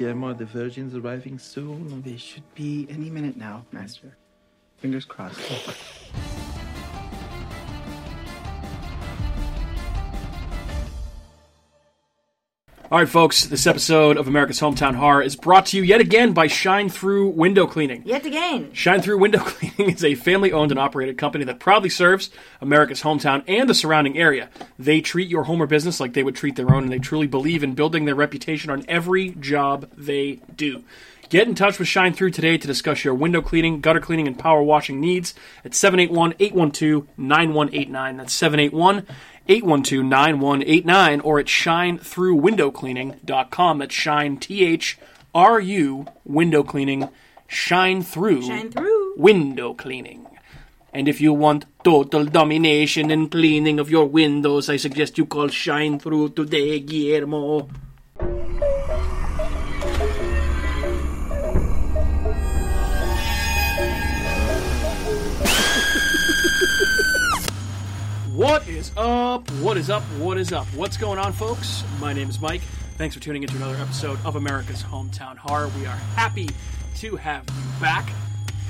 Guillermo, the Virgin's arriving soon. They should be any minute now, Master. Fingers crossed. All right, folks, this episode of America's Hometown Horror is brought to you yet again by Shine Through Window Cleaning. Yet again. Shine Through Window Cleaning is a family owned and operated company that proudly serves America's hometown and the surrounding area. They treat your home or business like they would treat their own, and they truly believe in building their reputation on every job they do. Get in touch with Shine Through today to discuss your window cleaning, gutter cleaning, and power washing needs at 781 812 9189. That's 781 812 9189 or at shinethroughwindowcleaning.com. That's shine, T H R U, window cleaning, shine through, Shine through. window cleaning. And if you want total domination and cleaning of your windows, I suggest you call Shine Through today, Guillermo. What is up? What is up? What is up? What's going on, folks? My name is Mike. Thanks for tuning into another episode of America's Hometown Horror. We are happy to have you back.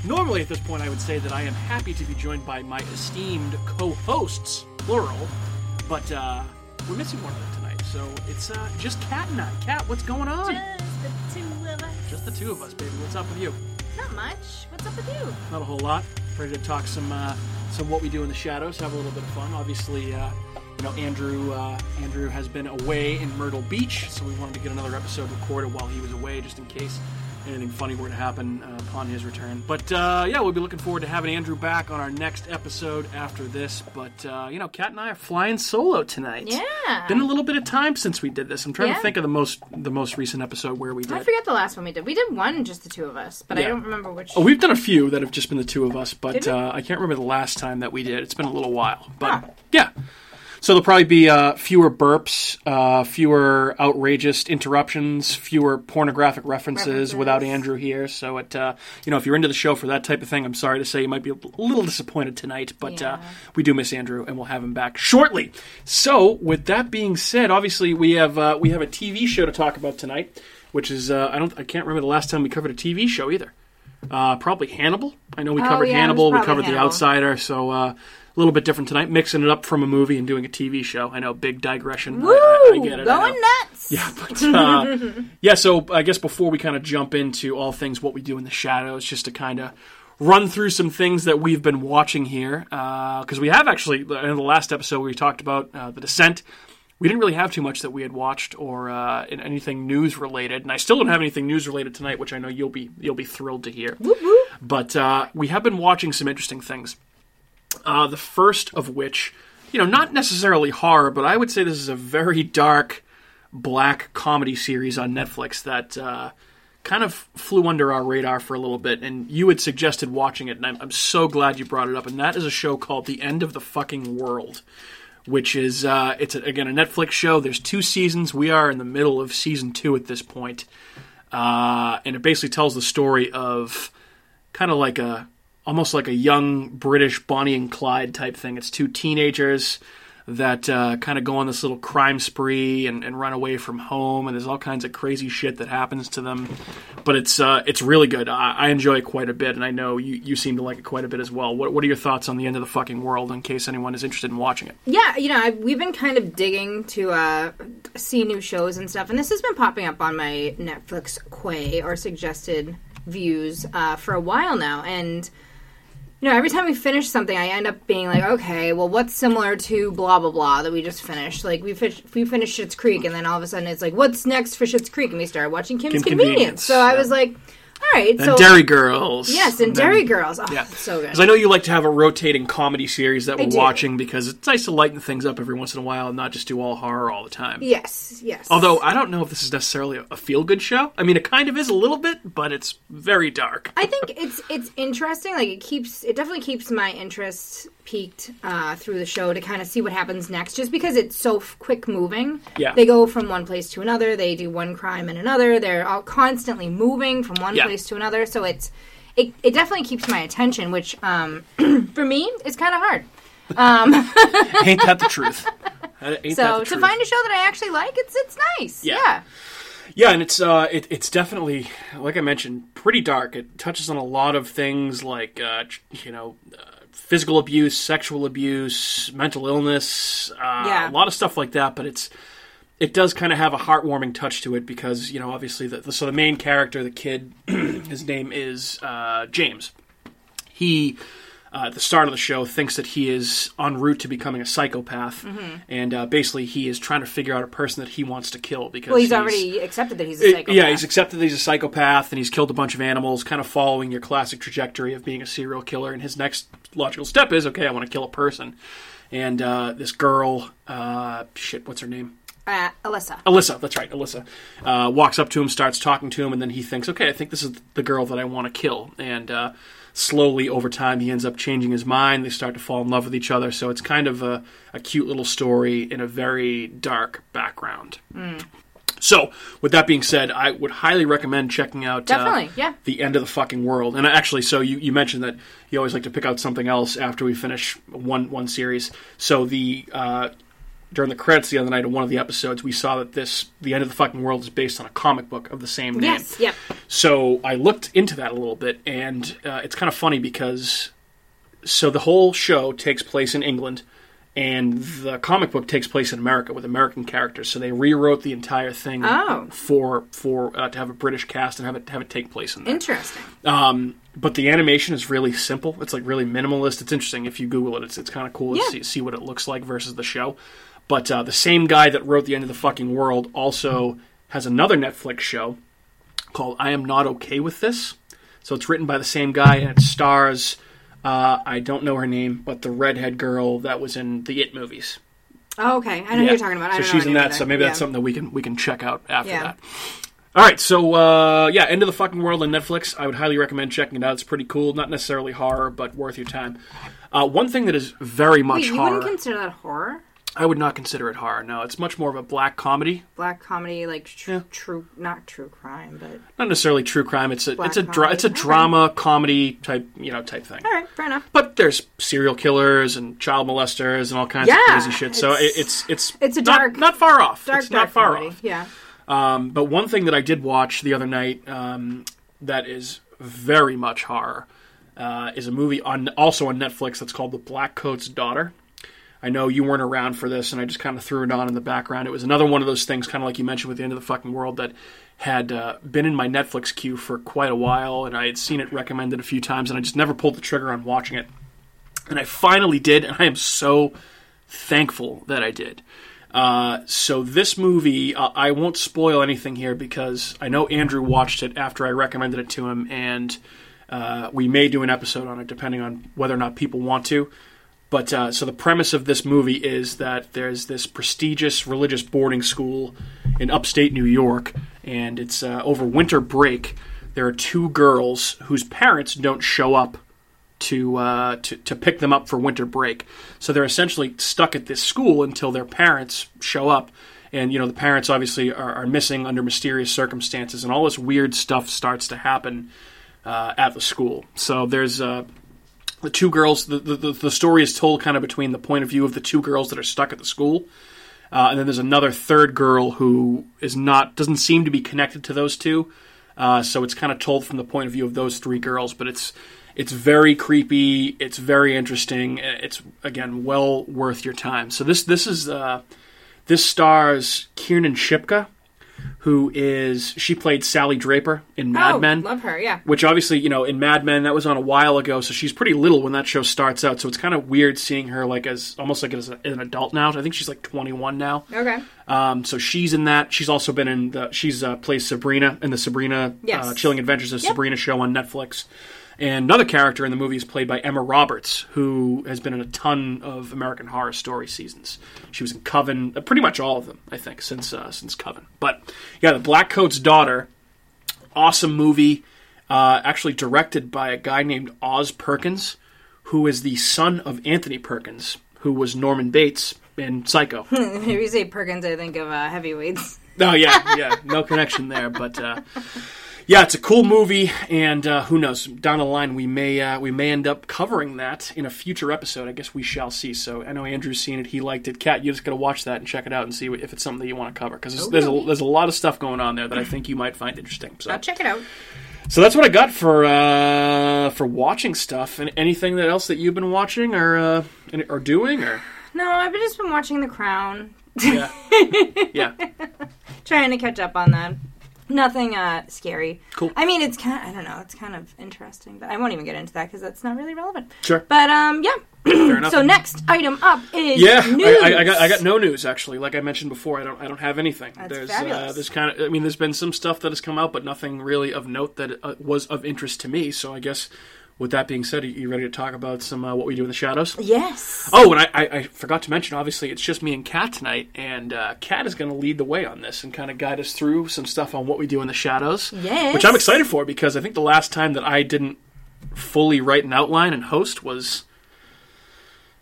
Normally, at this point, I would say that I am happy to be joined by my esteemed co hosts, plural, but uh, we're missing one of them tonight. So it's uh, just Kat and I. Kat, what's going on? Just the two of us. Just the two of us, baby. What's up with you? Not much. What's up with you? Not a whole lot. Ready to talk some uh, some what we do in the shadows. Have a little bit of fun. Obviously, uh, you know Andrew uh, Andrew has been away in Myrtle Beach, so we wanted to get another episode recorded while he was away, just in case anything funny were to happen uh, upon his return. But uh, yeah, we'll be looking forward to having Andrew back on our next episode after this. But uh, you know, Kat and I are flying solo tonight. Yeah. Been a little bit of time since we did this. I'm trying to think of the most the most recent episode where we did. I forget the last one we did. We did one, just the two of us, but I don't remember which. Oh, we've done a few that have just been the two of us, but uh, I can't remember the last time that we did. It's been a little while, but Huh. yeah. So there'll probably be uh, fewer burps, uh, fewer outrageous interruptions, fewer pornographic references, References. without Andrew here. So it, uh, you know, if you're into the show for that type of thing, I'm sorry to say you might be a little disappointed tonight, but uh, Yeah. we do miss Andrew, and we'll have him back shortly. So with that being said, obviously we have uh, we have a TV show to talk about tonight, which is uh, I don't I can't remember the last time we covered a TV show either. Uh, probably Hannibal. I know we Oh, covered yeah, Hannibal. We covered The Outsider. So uh, a little bit different tonight, mixing it up from a movie and doing a TV show. I know, big digression. Woo! I, I get it. Going nuts. Yeah, but uh, yeah. So I guess before we kind of jump into all things what we do in the shadows, just to kind of run through some things that we've been watching here, because we have actually in the last episode we talked about uh, the Descent. We didn't really have too much that we had watched or uh, in anything news related, and I still don't have anything news related tonight, which I know you'll be you'll be thrilled to hear. But uh, we have been watching some interesting things. Uh, the first of which, you know, not necessarily horror, but I would say this is a very dark, black comedy series on Netflix that uh, kind of flew under our radar for a little bit. And you had suggested watching it, and I'm, I'm so glad you brought it up. And that is a show called The End of the Fucking World. Which is uh, it's a, again a Netflix show. There's two seasons. We are in the middle of season two at this point, uh, and it basically tells the story of kind of like a almost like a young British Bonnie and Clyde type thing. It's two teenagers that uh, kind of go on this little crime spree and, and run away from home, and there's all kinds of crazy shit that happens to them. But it's uh, it's really good. I, I enjoy it quite a bit, and I know you, you seem to like it quite a bit as well. What what are your thoughts on the end of the fucking world? In case anyone is interested in watching it. Yeah, you know, I, we've been kind of digging to uh, see new shows and stuff, and this has been popping up on my Netflix Quay or suggested views uh, for a while now, and you know, every time we finish something, I end up being like, okay, well, what's similar to blah blah blah that we just finished? Like we fish, we finished Schitt's Creek, and then all of a sudden it's like, what's next for Schitt's Creek? And we started watching Kim's Kim's Convenience. Convenience, So I yeah. was like, all right, And so Derry Girls. yes, and then- Derry Girls, oh, Yeah, so good. Because I know you like to have a rotating comedy series that we're watching because it's nice to lighten things up every once in a while and not just do all horror all the time. yes, yes. Although I don't know if this is necessarily a feel good show. I mean, it kind of is a little bit, but it's very dark. I think it's it's interesting. Like it keeps it definitely keeps my interest peaked uh, through the show to kind of see what happens next, just because it's so f- quick moving. Yeah. they go from one place to another. They do one crime and another. They're all constantly moving from one Yeah. place to another. So it's it, it definitely keeps my attention, which um, for me is kind of hard. Ain't that the truth? Ain't So the to truth? find a show that I actually like, it's it's nice. Yeah. Yeah. Yeah, and it's uh, it, it's definitely like I mentioned, pretty dark. It touches on a lot of things like uh, you know, uh, physical abuse, sexual abuse, mental illness, uh, Yeah. a lot of stuff like that. But it's it does kind of have a heartwarming touch to it because you know, obviously, the, the so the main character, the kid, his name is uh, James. He. Uh, at the start of the show, thinks that he is en route to becoming a psychopath, Mm-hmm. and uh, basically he is trying to figure out a person that he wants to kill because Well, he's already accepted that he's a psychopath. Yeah, he's accepted that he's a psychopath and he's killed a bunch of animals, kind of following your classic trajectory of being a serial killer. And his next logical step is, okay, I want to kill a person. And uh, this girl, uh, shit, what's her name? uh, Alyssa. Alyssa, that's right, Alyssa, uh, walks up to him, starts talking to him, and then he thinks, okay, I think this is the girl that I want to kill. And uh, slowly, over time, he ends up changing his mind. They start to fall in love with each other. So it's kind of a, a cute little story in a very dark background. So, with that being said, I would highly recommend checking out uh, Definitely, yeah. the end of the fucking world. And actually, so you, you mentioned that you always like to pick out something else after we finish one one series. So the uh, during the credits the other night of one of the episodes, we saw that this the end of the fucking world is based on a comic book of the same name. Yes, yep. So I looked into that a little bit, and uh, it's kind of funny because so the whole show takes place in England, and the comic book takes place in America with American characters. So they rewrote the entire thing Oh. for for uh, to have a British cast and have it have it take place in there. Interesting. Um, but the animation is really simple. It's like really minimalist. It's interesting if you Google it. It's it's kind of cool Yeah. to see, see what it looks like versus the show. But uh, the same guy that wrote the end of the fucking world also has another Netflix show called I Am Not Okay with This. So it's written by the same guy and it stars uh, I don't know her name, but the redhead girl that was in the It movies. Oh, okay. I know who you're talking about. I So she's in that. either. So maybe that's Yeah. something that we can we can check out after Yeah. that. All right, so uh, yeah, End of the Fucking World on Netflix. I would highly recommend checking it out. It's pretty cool. Not necessarily horror, but worth your time. Uh, one thing that is very much Wait, you horror. wouldn't consider that horror? I would not consider it horror. No, it's much more of a black comedy. Black comedy, like tr- Yeah. true, not true crime, but Not necessarily true crime. It's a Black it's a dra- it's a Okay. drama comedy type you know type thing. all right, fair enough. But there's serial killers and child molesters and all kinds Yeah, of crazy shit. So it's- it's it's it's a dark- not far off. Dark, it's dark not far comedy. off. Yeah. Um, but one thing that I did watch the other night um, that is very much horror uh, is a movie on also on Netflix that's called The Black Coat's Daughter. I know you weren't around for this, and I just kind of threw it on in the background. It was another one of those things, kind of like you mentioned with the end of the fucking world, that had uh, been in my Netflix queue for quite a while, and I had seen it recommended a few times, and I just never pulled the trigger on watching it. And I finally did, and I am so thankful that I did. Uh, so this movie, uh, I won't spoil anything here because I know Andrew watched it after I recommended it to him, and uh, we may do an episode on it depending on whether or not people want to. But uh, so the premise of this movie is that there's this prestigious religious boarding school in upstate New York, and it's uh, over winter break. There are two girls whose parents don't show up to, uh, to to pick them up for winter break. So they're essentially stuck at this school until their parents show up. And you know the parents obviously are, are missing under mysterious circumstances, and all this weird stuff starts to happen uh, at the school. So there's uh, the two girls. The, the the story is told kind of between the point of view of the two girls that are stuck at the school, uh, and then there's another third girl who is not doesn't seem to be connected to those two. Uh, so it's kind of told from the point of view of those three girls, but it's it's very creepy. It's very interesting. It's again well worth your time. So this this is uh, this stars Kiernan Shipka, who is she played Sally Draper in Mad oh, Men love her. Yeah. which obviously you know in Mad Men that was on a while ago, so she's pretty little when that show starts out. So it's kind of weird seeing her like as almost like as a, an adult now. I think she's like 21 now. Okay. Um, so she's in that. She's also been in the. She's uh, plays Sabrina in the Sabrina Yes. uh, Chilling Adventures of Yep. Sabrina show on Netflix. And another character in the movie is played by Emma Roberts, who has been in a ton of American Horror Story seasons. She was in Coven, uh, pretty much all of them, I think, since uh, since Coven. But yeah, the Black Coat's daughter, awesome movie, uh, actually directed by a guy named Oz Perkins, who is the son of Anthony Perkins, who was Norman Bates in Psycho. if you say Perkins, I think of uh, heavyweights. Oh yeah, yeah, no connection there, but uh, yeah, it's a cool movie, and uh, who knows? Down the line, we may uh, we may end up covering that in a future episode. I guess we shall see. So I know Andrew's seen it; he liked it. Kat, you just got to watch that and check it out and see if it's something that you want to cover because there's, there's a there's a lot of stuff going on there that I think you might find interesting. So I'll check it out. so that's what I got for uh, for watching stuff. And anything that else that you've been watching or uh, or doing or No, I've just been watching The Crown, yeah yeah trying to catch up on that. Nothing uh, scary. Cool. I mean, it's kind. Of, I don't know. It's kind of interesting, but I won't even get into that because that's not really relevant. sure But um, yeah. So next item up is Yeah, news. I, I, I got I got no news actually. Like I mentioned before, I don't I don't have anything. That's there's fabulous. Uh, there's kind of I mean, there's been some stuff that has come out, but nothing really of note that uh, was of interest to me. So I guess with that being said, are you ready to talk about some uh, what we do in the shadows? Yes. Oh, and I, I, I forgot to mention. Obviously, it's just me and Kat tonight, and uh, Kat is going to lead the way on this and kind of guide us through some stuff on what we do in the shadows. Yes. Which I'm excited for because I think the last time that I didn't fully write an outline and host was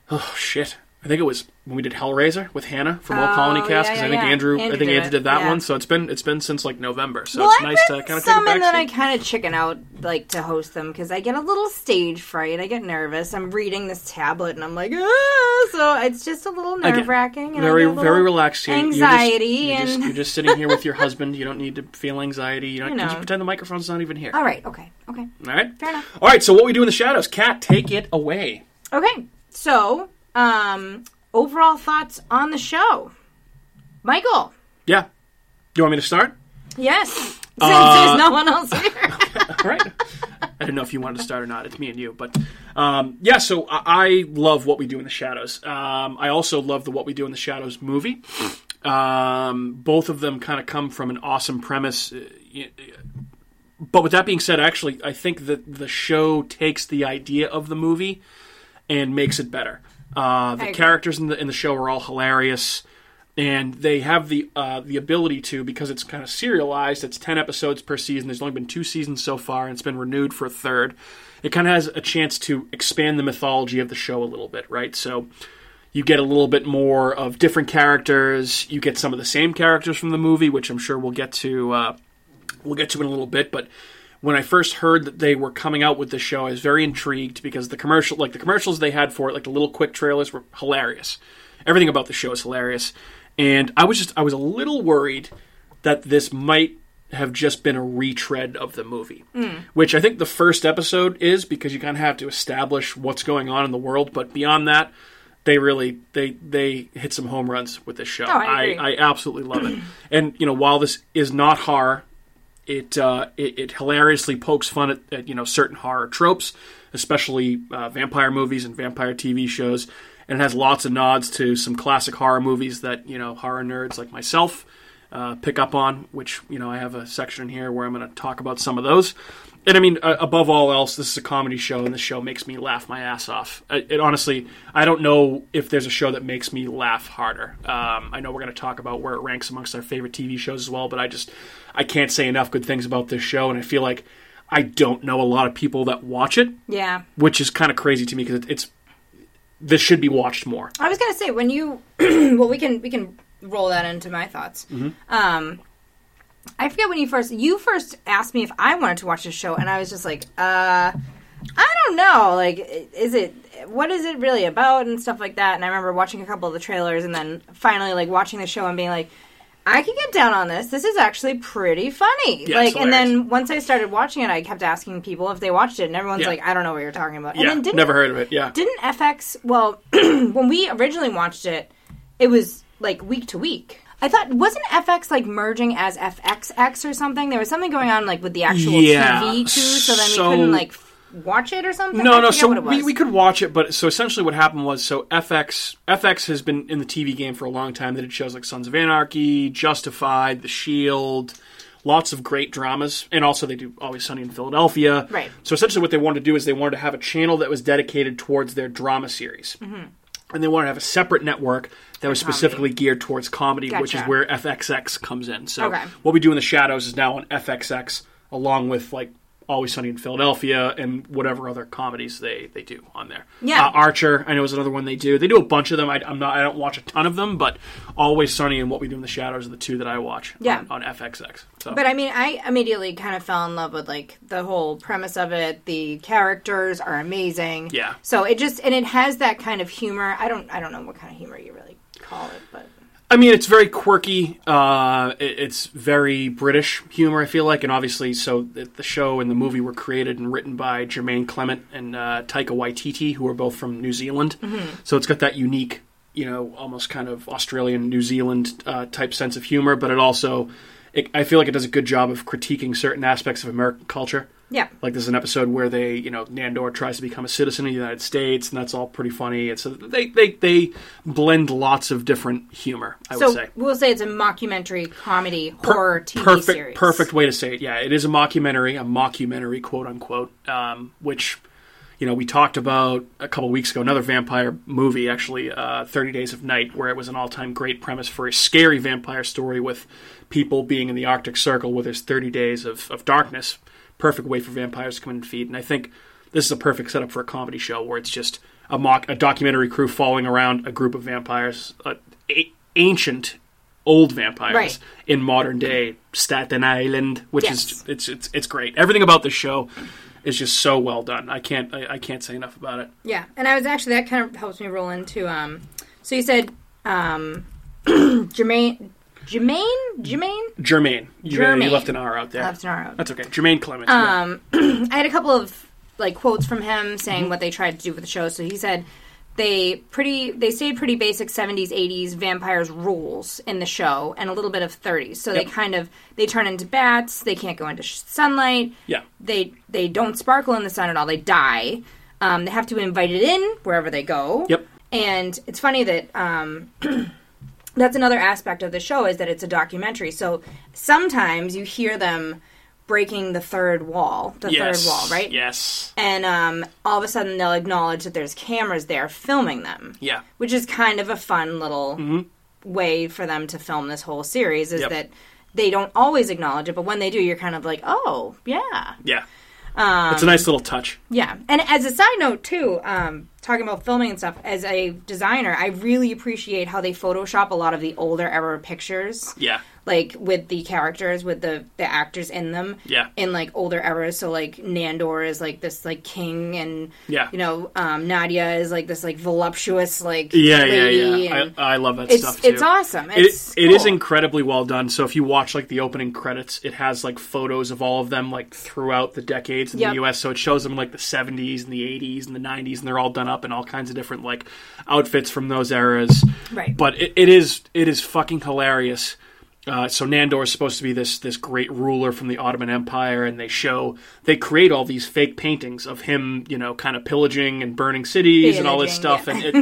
oh shit. I think it was when we did Hellraiser with Hannah from Old Oh, Colony Cast because yeah, I think yeah. Andrew, I think did Andrew did that yeah. one. So it's been it's been since like November. So well, it's I've nice to kind of some and then I kind of chicken out like to host them because I get a little stage fright. I get nervous. I'm reading this tablet and I'm like, ah! so it's just a little nerve wracking. Very get a little very relaxed here. You're just- Anxiety you're just, and you're just sitting here with your husband. You don't need to feel anxiety. You don't You you know. just pretend the microphone's not even here. all right, okay, okay, All right. fair enough. All right. So what we do in the shadows? Kat, take it away. Okay, so um, overall thoughts on the show, Michael. Yeah. You want me to start? Yes, since Uh, there's no one else here. All right. I don't know if you wanted to start or not. It's me and you, but um, yeah. So I, I love what we do in the shadows. Um, I also love the What We Do in the Shadows movie. Um, both of them kind of come from an awesome premise. uh, But with that being said, actually, I think that the show takes the idea of the movie and makes it better. Uh, the characters in the in the show are all hilarious, and they have the uh, the ability to because it's kind of serialized. It's ten episodes per season. There's only been two seasons so far, and it's been renewed for a third. It kind of has a chance to expand the mythology of the show a little bit, right? So you get a little bit more of different characters. You get some of the same characters from the movie, which I'm sure we'll get to. Uh, we'll get to in a little bit, but when I first heard that they were coming out with the show, I was very intrigued because the commercial, like the commercials they had for it, like the little quick trailers, were hilarious. Everything about the show is hilarious, and I was just I was a little worried that this might have just been a retread of the movie, hmm. which I think the first episode is because you kind of have to establish what's going on in the world, but beyond that. They really they they hit some home runs with this show. Oh, I. I, I absolutely love it. And you know, while this is not horror, it, uh, it it hilariously pokes fun at, at you know certain horror tropes, especially uh, vampire movies and vampire TV shows, and it has lots of nods to some classic horror movies that you know horror nerds like myself uh, pick up on. Which you know I have a section here where I'm going to talk about some of those. And I mean, uh, above all else, this is a comedy show, and this show makes me laugh my ass off. It, it honestly, I don't know if there's a show that makes me laugh harder. Um, I know we're going to talk about where it ranks amongst our favorite TV shows as well, but I just I can't say enough good things about this show, and I feel like I don't know a lot of people that watch it, yeah, which is kind of crazy to me because it, it's this should be watched more. I was gonna say when you well we can we can roll that into my thoughts. Mm-hmm. Um, I forget when you first you first asked me if I wanted to watch this show, and I was just like, uh, I don't know. Like, is it what is it really about and stuff like that? And I remember watching a couple of the trailers, and then finally like watching the show and being like. I can get down on this. This is actually pretty funny. Yeah, like, and then once I started watching it, I kept asking people if they watched it, and everyone's Yeah. like, "I don't know what you're talking about." And yeah, then didn't never heard of it. Yeah, didn't FX? Well, when we originally watched it, it was like week to week. I thought wasn't FX like merging as FXX or something? There was something going on like with the actual Yeah, TV too, so then so- we couldn't like watch it or something. No, no. So it we, we could watch it, but so essentially what happened was so FX FX has been in the TV game for a long time. They did shows like Sons of Anarchy, Justified, The Shield, lots of great dramas, and also they do Always Sunny in Philadelphia. Right. So essentially, what they wanted to do is they wanted to have a channel that was dedicated towards their drama series. Mm-hmm. And they wanted to have a separate network that was comedy. specifically geared towards comedy, which is where FXX comes in. So Okay. what we do in the shadows is now on FXX, along with like Always Sunny in Philadelphia and whatever other comedies they, they do on there. Yeah. Uh, Archer, I know is another one they do. They do a bunch of them. I, I'm not. I don't watch a ton of them, but Always Sunny and What We Do in the Shadows are the two that I watch. Yeah. On, on FXX. So. But I mean, I immediately kind of fell in love with like the whole premise of it. The characters are amazing. Yeah. So it just and it has that kind of humor. I don't I don't know what kind of humor you really call it, but I mean, it's very quirky. Uh, it- it's very British humor. I feel like, and obviously, so the, the show and the movie were created and written by Jermaine Clement and uh, Taika Waititi, who are both from New Zealand. So it's got that unique, you know, almost kind of Australian, New Zealand uh, type sense of humor. But it also, it, I feel like it does a good job of critiquing certain aspects of American culture. Yeah. Like there's an episode where they, you know, Nandor tries to become a citizen of the United States, and that's all pretty funny. And so they they, they blend lots of different humor. I would say. we'll say it's a mockumentary comedy Per- horror TV perfect, series. perfect way to say it. Yeah, it is a mockumentary, a mockumentary, quote unquote, um, which you know we talked about a couple weeks ago. Another vampire movie, actually, uh, Thirty Days of Night, where it was an all-time great premise for a scary vampire story with people being in the Arctic Circle, where there's thirty days of, of darkness. Perfect way for vampires to come in and feed. And I think this is a perfect setup for a comedy show where it's just a mock, a documentary crew following around a group of vampires, uh, a- ancient old vampires Right. in modern day Staten Island, which Yes. is it's it's it's great. Everything about this show is just so well done. I can't I, I can't say enough about it. Yeah, and I was actually that kind of helps me roll into um. So you said um, Jermaine, Jermaine, Jermaine. Jermaine, you, Jermaine. you left an R out there. Left an R out. That's okay. Jermaine Clement. yeah. Um, I had a couple of like quotes from him saying what they tried to do with the show. So he said they pretty they stayed pretty basic 70s 80s vampires rules in the show and a little bit of 30s. So they kind of they turn into bats. They can't go into sh- sunlight. Yeah. They they don't sparkle in the sun at all. They die. Um, they have to be invited in wherever they go. Yep. And it's funny that um, that's another aspect of the show is that it's a documentary. So sometimes you hear them breaking the third wall, the yes. third wall, right? Yes. And um, all of a sudden they'll acknowledge that there's cameras there filming them, Yeah. which is kind of a fun little way for them to film this whole series. Is Yep. that they don't always acknowledge it, but when they do, you're kind of like, oh yeah, Yeah. Um, it's a nice little touch. yeah, and as a side note too, um, talking about filming and stuff, as a designer, I really appreciate how they Photoshop a lot of the older era pictures, Yeah. Like with the characters, with the the actors in them, Yeah. in like older eras. So like Nandor is like this like king, and Yeah. you know um, Nadia is like this like voluptuous like Yeah, yeah, lady, yeah. I, I love that it's stuff too. it's awesome. It, It's it is incredibly well done. So if you watch like the opening credits, it has like photos of all of them like throughout the decades in Yep. the U.S. So it shows them like the 70s and the 80s and the 90s, and they're all done up in all kinds of different like outfits from those eras. Right. But it, it is it is fucking hilarious. Uh, so Nandor is supposed to be this this great ruler from the Ottoman Empire, and they show they create all these fake paintings of him, you know, kind of pillaging and burning cities and all this stuff. yeah. And it,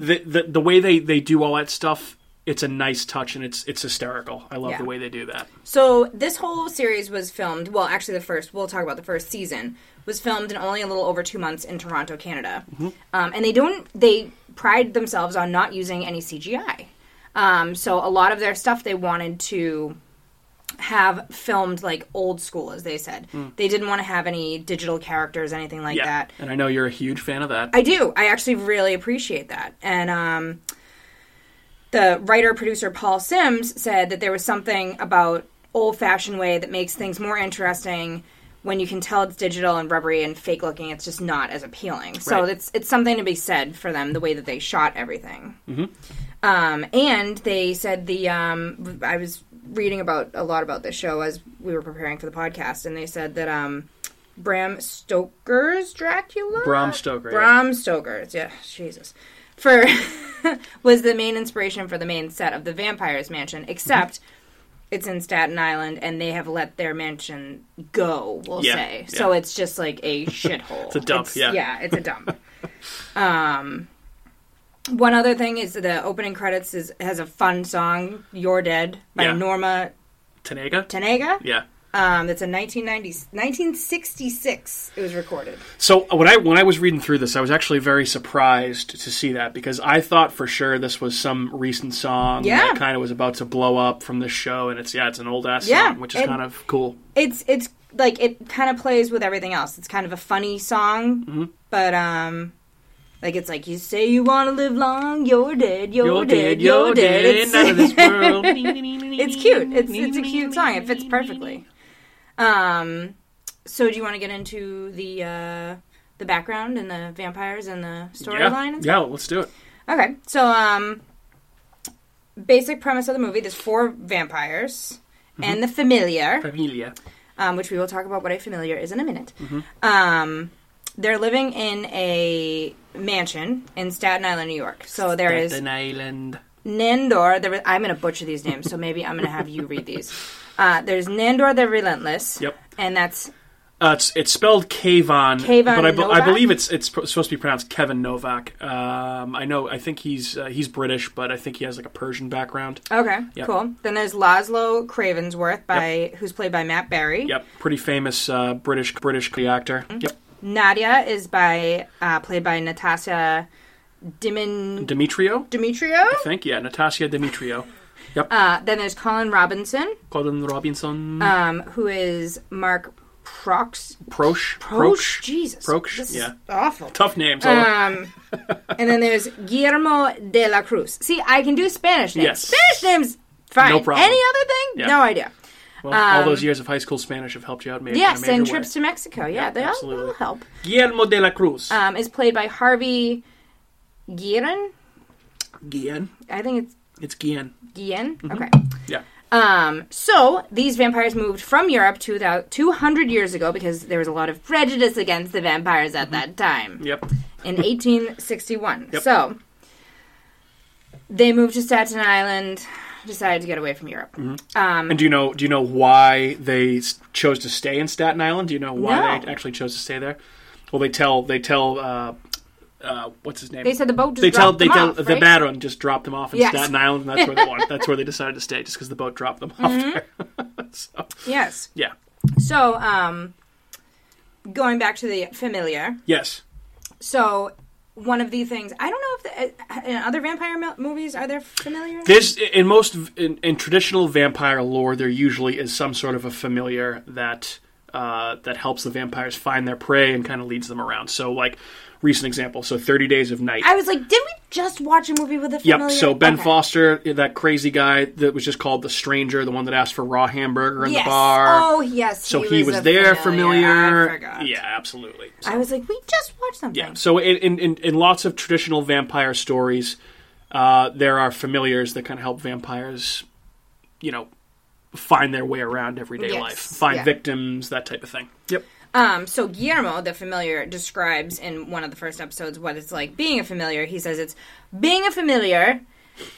the, the the way they they do all that stuff, it's a nice touch and it's it's hysterical. I love Yeah. the way they do that. So this whole series was filmed. Well, actually, the first we'll talk about the first season was filmed in only a little over two months in Toronto, Canada, um, and they don't they pride themselves on not using any CGI. Um, so a lot of their stuff they wanted to have filmed like old school, as they said. They didn't want to have any digital characters, anything like Yeah, that. and I know you're a huge fan of that. I do. I actually really appreciate that. And um, the writer producer Paul Sims said that there was something about old fashioned way that makes things more interesting when you can tell it's digital and rubbery and fake looking. It's just not as appealing. So Right. it's it's something to be said for them the way that they shot everything. Um, and they said the um, I was reading about a lot about this show as we were preparing for the podcast, and they said that um, Bram Stoker's Dracula, Bram Stoker, yeah. Bram Stoker's, yeah, Jesus, for was the main inspiration for the main set of the Vampires Mansion, except. It's in Staten Island, and they have let their mansion go. We'll Yeah, say yeah. so. It's just like a shithole. It's a dump, yeah. yeah, it's a dump. um, one other thing is the opening credits is has a fun song, "You're Dead" by Yeah. Norma Tanega? Tanega. Yeah. Um, that's a 1990, 1966. It was recorded. So when I when I was reading through this, I was actually very surprised to see that because I thought for sure this was some recent song Yeah. that kind of was about to blow up from the show, and it's yeah, it's an old ass Yeah, song, which is it- kind of cool. It's it's like it kind of plays with everything else. It's kind of a funny song, Mm-hmm. but um, like it's like you say you want to live long, you're dead, you're, dead, you're dead. It's, out of this world. it's cute. It's it's a cute song. It fits perfectly. Um, so do you want to get into the uh, the background and the vampires and the storyline? Yeah, yeah, let's do it. Okay, so um, basic premise of the movie: there's four vampires Mm-hmm. and the familiar, Familia. um, which we will talk about what a familiar is in a minute. Mm-hmm. Um, they're living in a mansion in Staten Island, New York. So there is Staten Island. Nandor. There, I'm going to butcher these names, so maybe I'm going to have you read these. Uh, there's Nandor the Relentless. Yep. And that's Uh, it's it's spelled Kayvan, Kayvan but I, be- I Novak? believe it's it's supposed to be pronounced Kevin Novak. Um, I know, I think he's uh, he's British, but I think he has like a Persian background. okay. Yep. Cool. Then there's Laszlo Cravensworth by who's played by Matt Berry. Yep, pretty famous uh, British British actor. Mm-hmm. Yep, Nadia is by uh, played by Natasha Dimin Demetriou, Demetriou. I think. Yeah, Natasha Demetriou, Uh, then there's Colin Robinson, Colin Robinson, um, who is Mark Prox. Prosh, Proch? Jesus. Proch, yeah. awful. Tough names. Um, and then there's Guillermo de la Cruz. See, I can do Spanish names. Yes. Spanish names, fine. No problem. Any other thing? Yeah. No idea. Well, all um, those years of high school Spanish have helped you out. Maybe Yes, in a major and way. trips to Mexico. Yeah, Yeah, they all, absolutely. they'll help. Guillermo de la Cruz. Um, is played by Harvey Guillen. Guillen. I think it's It's Guillen. Guillen. Mm-hmm. Okay. Yeah. Um, so these vampires moved from Europe to thou- 200 years ago because there was a lot of prejudice against the vampires at that time Yep. in 1861. Yep. So they moved to Staten Island, decided to get away from Europe. Mm-hmm. Um, And do you know do you know why they chose to stay in Staten Island? Do you know why No. they actually chose to stay there? Well, they tell they tell uh, uh, what's his name? they said the boat just they tell dropped they them tell off, the right? Baron just dropped them off in Yes. Mm-hmm. Staten Island, and that's where they wanted. That's where they decided to stay, just because the boat dropped them off there. so, Yes. yeah. So, um, going back to the familiar. Yes. So one of the things I don't know if the, in other vampire mo- movies are there familiar. This in most in, in traditional vampire lore, there usually is some sort of a familiar that uh, that helps the vampires find their prey and kind of leads them around. So, like recent example, so Thirty Days of Night. I was like, did we just watch a movie with a familiar? Yep. So Ben Okay. Foster, that crazy guy that was just called the Stranger, the one that asked for raw hamburger in yes. the bar. Oh yes. so he, was, a there, familiar. familiar. Yeah, absolutely. So- I was like, we just watched something. yeah. So in, in in in lots of traditional vampire stories, uh, there are familiars that kind of help vampires, you know, find their way around everyday Yes. life, find Yeah. victims, that type of thing. Yep. Um, so Guillermo, the familiar, describes in one of the first episodes what it's like being a familiar. He says it's being a familiar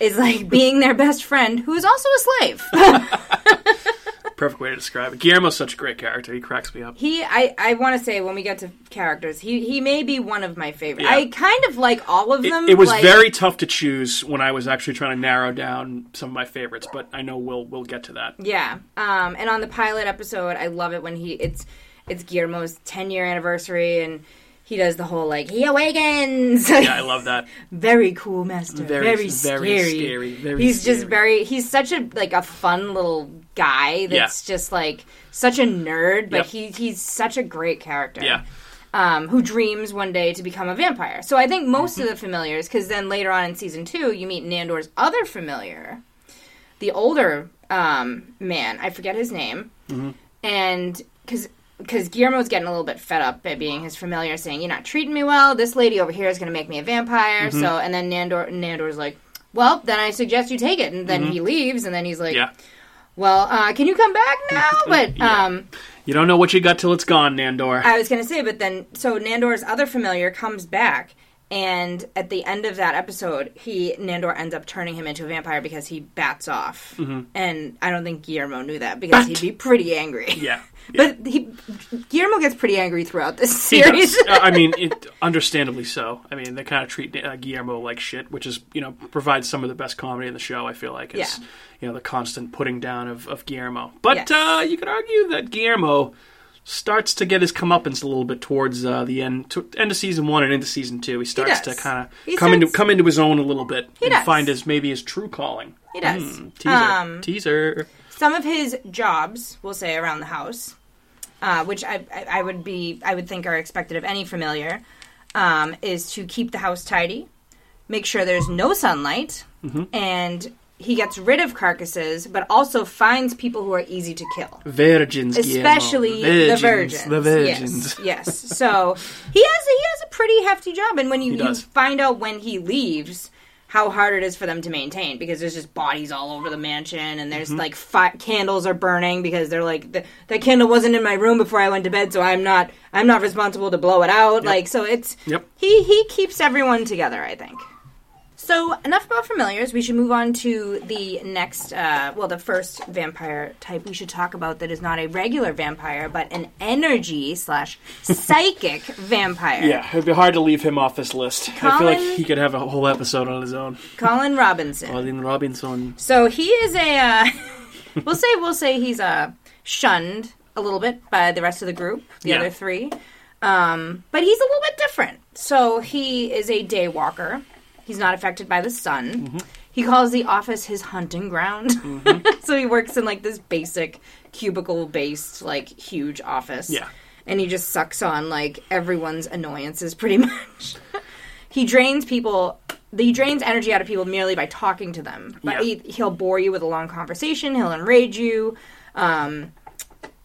is like being their best friend who is also a slave. Perfect way to describe it. Guillermo's such a great character. He cracks me up. he, I, I want to say when we get to characters, he, he may be one of my favorite. Yeah. I kind of like all of It, them. it was like- very tough to choose when I was actually trying to narrow down some of my favorites, but I know we'll we'll get to that. Yeah. Um, and on the pilot episode, I love it when he it's it's Guillermo's 10 year anniversary and he does the whole like he awakens. Yeah, I love that. very cool master. Very- Very, very scary. scary, very he's just very he's such a like a fun little guy that's just like such a nerd, but Yep. he he's such a great character. Yeah. Um, who dreams one day to become a vampire. So I think most Mm-hmm. of the familiars, because then later on in season two, you meet Nandor's other familiar, the older um, man. I forget his name, Mm-hmm. and because because Guillermo's getting a little bit fed up at being his familiar, saying, "You're not treating me well. This lady over here is going to make me a vampire." Mm-hmm. So, and then Nandor Nandor's like, "Well, then I suggest you take it." And then he leaves, and then he's like, Mm-hmm. Yeah. "Well, uh, can you come back now?" But Yeah. um, You don't know what you got till it's gone, Nandor. I was going to say, but then so Nandor's other familiar comes back, and at the end of that episode, he Nandor ends up turning him into a vampire because he bats off. Mm-hmm. And I don't think Guillermo knew that because he'd be pretty angry. Yeah. But he Guillermo gets pretty angry throughout this series. Uh, I mean, it, understandably so. I mean, they kind of treat uh, Guillermo like shit, which is, you know, provides some of the best comedy in the show. I feel like is, Yeah. you know, the constant putting down of, of Guillermo. But Yes. uh, you could argue that Guillermo starts to get his comeuppance a little bit towards uh, the end, to, end of season one and into season two. He starts to kind of come into come into his own a little bit and does. find his maybe his true calling. he does. Hmm, teaser, Um, teaser. some of his jobs, we'll say, around the house, uh, which I, I, I would be, I would think are expected of any familiar, um, is to keep the house tidy, make sure there's no sunlight, Mm-hmm. and he gets rid of carcasses, but also finds people who are easy to kill. Virgins, Guillermo. Especially the virgins. The virgins. Yes. yes. So he has he has a pretty hefty job, and when you, you find out when he leaves, how hard it is for them to maintain because there's just bodies all over the mansion, and there's Mm-hmm. like fi- candles are burning because they're like the, that candle wasn't in my room before I went to bed, so I'm not I'm not responsible to blow it out. Like so, it's Yep. he he keeps everyone together. I think. So enough about familiars. We should move on to the next, uh, well, the first vampire type we should talk about that is not a regular vampire, but an energy slash psychic vampire. Yeah, it'd be hard to leave him off this list. I feel like he could have a whole episode on his own. Colin Robinson. Colin Robinson. So he is a, uh, we'll say, we'll say he's uh, shunned a little bit by the rest of the group, the Yeah. other three, um, but he's a little bit different. So he is a day walker. He's not affected by the sun. Mm-hmm. He calls the office his hunting ground. so he works in like this basic cubicle based, like huge office. Yeah. And he just sucks on like everyone's annoyances pretty much. he drains people he drains energy out of people merely by talking to them. But Yeah. he, he'll bore you with a long conversation. He'll enrage you. Um,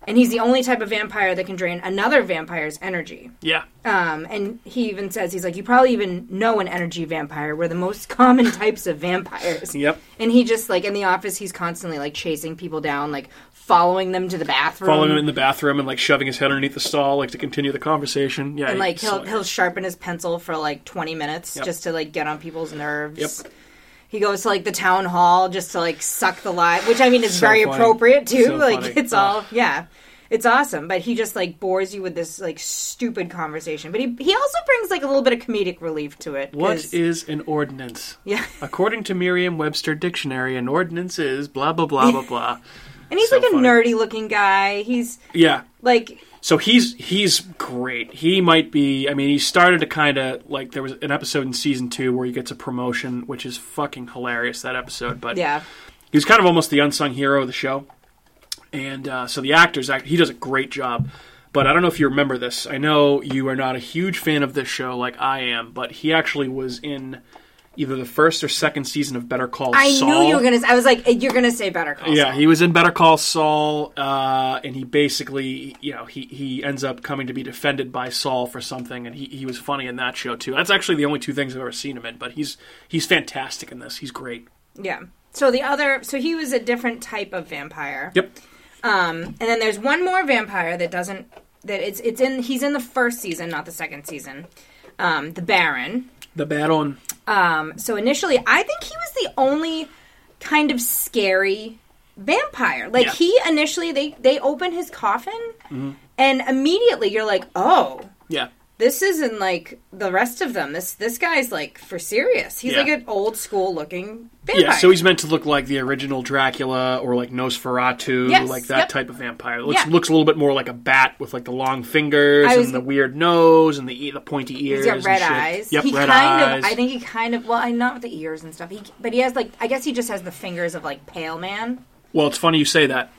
and he's the only type of vampire that can drain another vampire's energy. Yeah. Um, and he even says he's like, you probably even know an energy vampire. We're the most common types of vampires. Yep. And he just like in the office, he's constantly like chasing people down, like following them to the bathroom. Following them in the bathroom and like shoving his head underneath the stall, like to continue the conversation. Yeah. and like he- he'll he'll sharpen his pencil for like 20 minutes Yep. just to like get on people's nerves. Yep. He goes to like the town hall just to like suck the life, which I mean is So very funny. appropriate too. So like funny. it's all yeah. It's awesome, but he just like bores you with this like stupid conversation. But he he also brings like a little bit of comedic relief to it. What is an ordinance? yeah, According to Merriam-Webster dictionary, an ordinance is blah blah blah blah blah. and he's So like a funny. nerdy looking guy. He's Yeah. like So he's he's great. He might be. I mean, he started to kind of like there was an episode in season two where he gets a promotion, which is fucking hilarious. That episode, but yeah, he was kind of almost the unsung hero of the show. And uh, so the actors act. He does a great job. But I don't know if you remember this. I know you are not a huge fan of this show like I am, but he actually was in either the first or second season of Better Call Saul. I Saul. knew you were gonna. I was like, you're gonna say Better Call. Yeah, Saul. he was in Better Call Saul, uh, and he basically, you know, he, he ends up coming to be defended by Saul for something, and he, he was funny in that show too. That's actually the only two things I've ever seen him in, but he's he's fantastic in this. He's great. Yeah. So the other, so he was a different type of vampire. Yep. Um, and then there's one more vampire that doesn't that it's it's in he's in the first season, not the second season. Um, the Baron. The Baron. Um, so initially, I think he was the only kind of scary vampire. Like Yeah. he initially they they open his coffin, and immediately you're like, oh. Yeah. This isn't like the rest of them. This this guy's like for serious. He's Yeah. like an old school looking vampire. Yeah, so he's meant to look like the original Dracula or like Nosferatu, Yes, like that yep. type of vampire. Looks Yeah. looks a little bit more like a bat with like the long fingers I was- and the weird nose and the e- the pointy ears. He's got and red shit. eyes. Yep, he red kind eyes. of. I think he kind of. Well, I not with the ears and stuff. He, but he has like. I guess he just has the fingers of like Pale Man. Well, it's funny you say that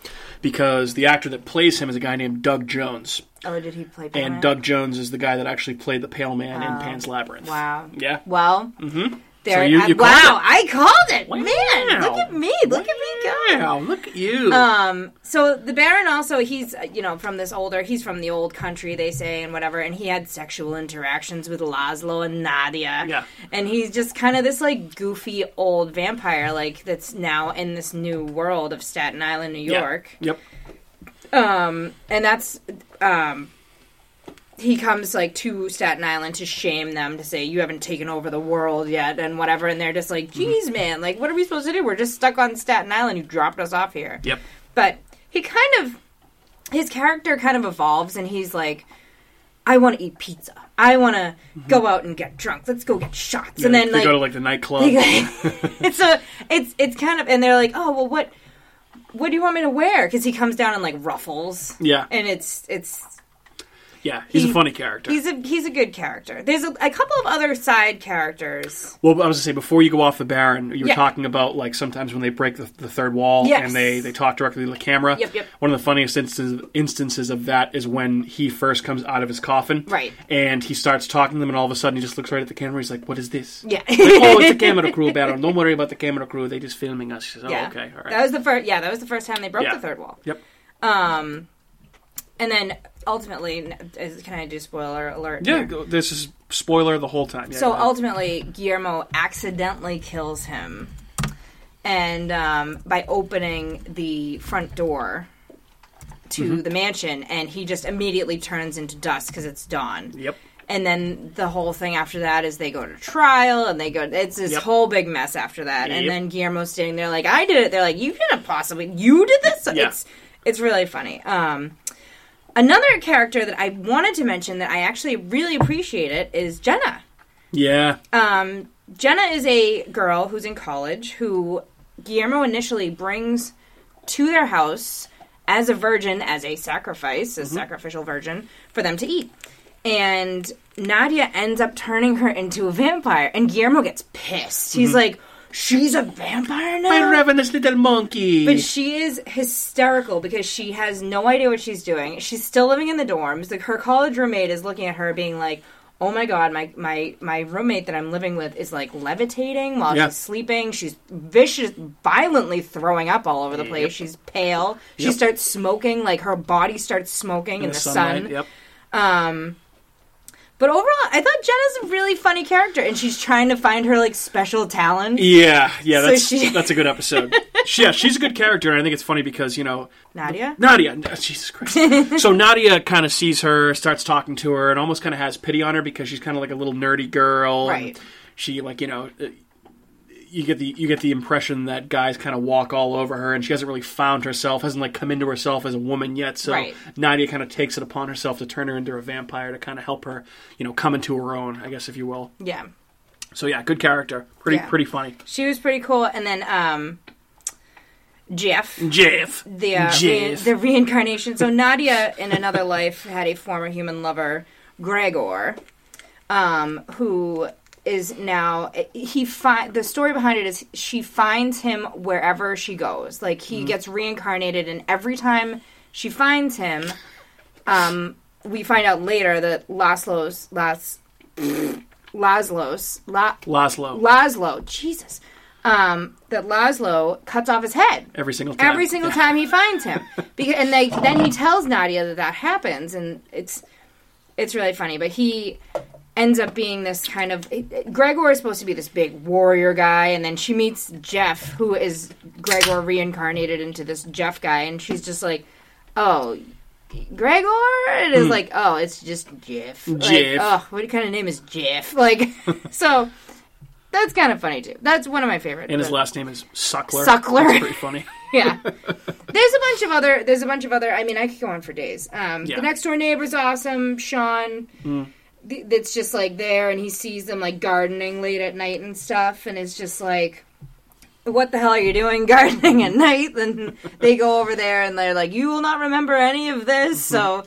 because the actor that plays him is a guy named Doug Jones. Oh, did he play Pale And Man? Doug Jones is the guy that actually played the Pale Man in Pan's Labyrinth. Wow. Yeah. Well. Mm-hmm. There. So you- you called wow! it. I called it. Wow. Man, look at me! Look at me go! Wow, look at you. Um, so the Baron also he's uh, you know from this older he's from the old country they say and whatever and he had sexual interactions with Laszlo and Nadia Yeah. and he's just kind of this like goofy old vampire like that's now in this new world of Staten Island New Yeah. York Yep. um and that's um he comes like to Staten Island to shame them to say you haven't taken over the world yet and whatever, and they're just like, Mm-hmm. "Geez, man, like what are we supposed to do? We're just stuck on Staten Island. You dropped us off here." Yep. But he kind of his character kind of evolves, and he's like, "I want to eat pizza. I want to go out and get drunk. Let's go get shots." and then Mm-hmm. like go to like the nightclub. it's a it's it's kind of and they're like oh well what what do you want me to wear because he comes down in like ruffles yeah, and it's it's yeah. He's he- a funny character. he's a he's a good character there's a, a couple of other side characters Well, I was gonna say before you go off the Baron, you were Yeah. talking about like sometimes when they break the, the third wall Yes. and they they talk directly to the camera. Yep, yep. One of the funniest instances instances of that is when he first comes out of his coffin, Right. And he starts talking to them, and all of a sudden he just looks right at the camera. He's like, "What is this?" yeah Like, oh, it's a camera crew, Baron. Don't worry about the camera crew. They just filming us. Says, "Oh, yeah okay, all right." that was the first yeah that was the first time they broke Yeah. the third wall yep. um and then ultimately is- can I do spoiler alert Yeah, here? this is spoiler the whole time. Yeah, So ultimately, Guillermo accidentally kills him, and um, by opening the front door to Mm-hmm. the mansion, and he just immediately turns into dust because it's dawn. Yep. And then the whole thing after that is they go to trial, and they go. It's this Yep. whole big mess after that. And then Guillermo's standing there like, "I did it." They're like, "You didn't possibly. You did this." Yeah. It's it's really funny. Um, another character that I wanted to mention that I actually really appreciate it is Jenna. Yeah. Um, Jenna is a girl who's in college who Guillermo initially brings to their house as a virgin, as a sacrifice, a sacrificial virgin, for them to eat. And Nadia ends up turning her into a vampire, and Guillermo gets pissed. He's like, She's a vampire now? My ravenous little monkey. But she is hysterical because she has no idea what she's doing. She's still living in the dorms. Like her college roommate is looking at her, being like, "Oh my god, my my my roommate that I'm living with is like levitating while Yeah. she's sleeping. She's vicious, violently throwing up all over the place. Yep. She's pale. She starts smoking. Like her body starts smoking in, the, sunlight, sun. Yep. Um, but overall, I thought Jenna's a really funny character, and she's trying to find her like special talent. Yeah, yeah, So that's she- that's a good episode. yeah, she's a good character, and I think it's funny because you know Nadia. Nadia, uh, Jesus Christ. so Nadia kind of sees her, starts talking to her, and almost kind of has pity on her because she's kind of like a little nerdy girl. and Right. She like you know. uh, You get the you get the impression that guys kind of walk all over her, and she hasn't really found herself, hasn't like come into herself as a woman yet. So Right. Nadia kind of takes it upon herself to turn her into a vampire to kind of help her, you know, come into her own, I guess if you will. Yeah. So yeah, good character, pretty Yeah. pretty funny. She was pretty cool. And then um, Jeff, Jeff, the uh, re- the reincarnation. So Nadia, in another life, had a former human lover, Gregor, um, who is now he find the story behind it is she finds him wherever she goes. Like he Mm-hmm. gets reincarnated, and every time she finds him, um, we find out later that Laszlo's Las Laszlo's La, Laszlo, Laszlo, Jesus, um, that Laszlo cuts off his head every single time. every single time he finds him. Because, and they, then he tells Nadia that that happens, and it's it's really funny. But he ends up being this kind of Gregor is supposed to be this big warrior guy, and then she meets Jeff, who is Gregor reincarnated into this Jeff guy, and she's just like, oh. Gregor? It is like, oh, it's just Jeff. Like, Jeff. oh, what kind of name is Jeff? Like, so that's kind of funny too. That's one of my favorites. And his last name is Suckler. Suckler. That's pretty funny. yeah. There's a bunch of other. There's a bunch of other. I mean, I could go on for days. Um, Yeah. The next door neighbor's awesome. Sean. th- That's just like there, and he sees them like gardening late at night and stuff, and it's just like, what the hell are you doing gardening at night? And they go over there, and they're like, you will not remember any of this, so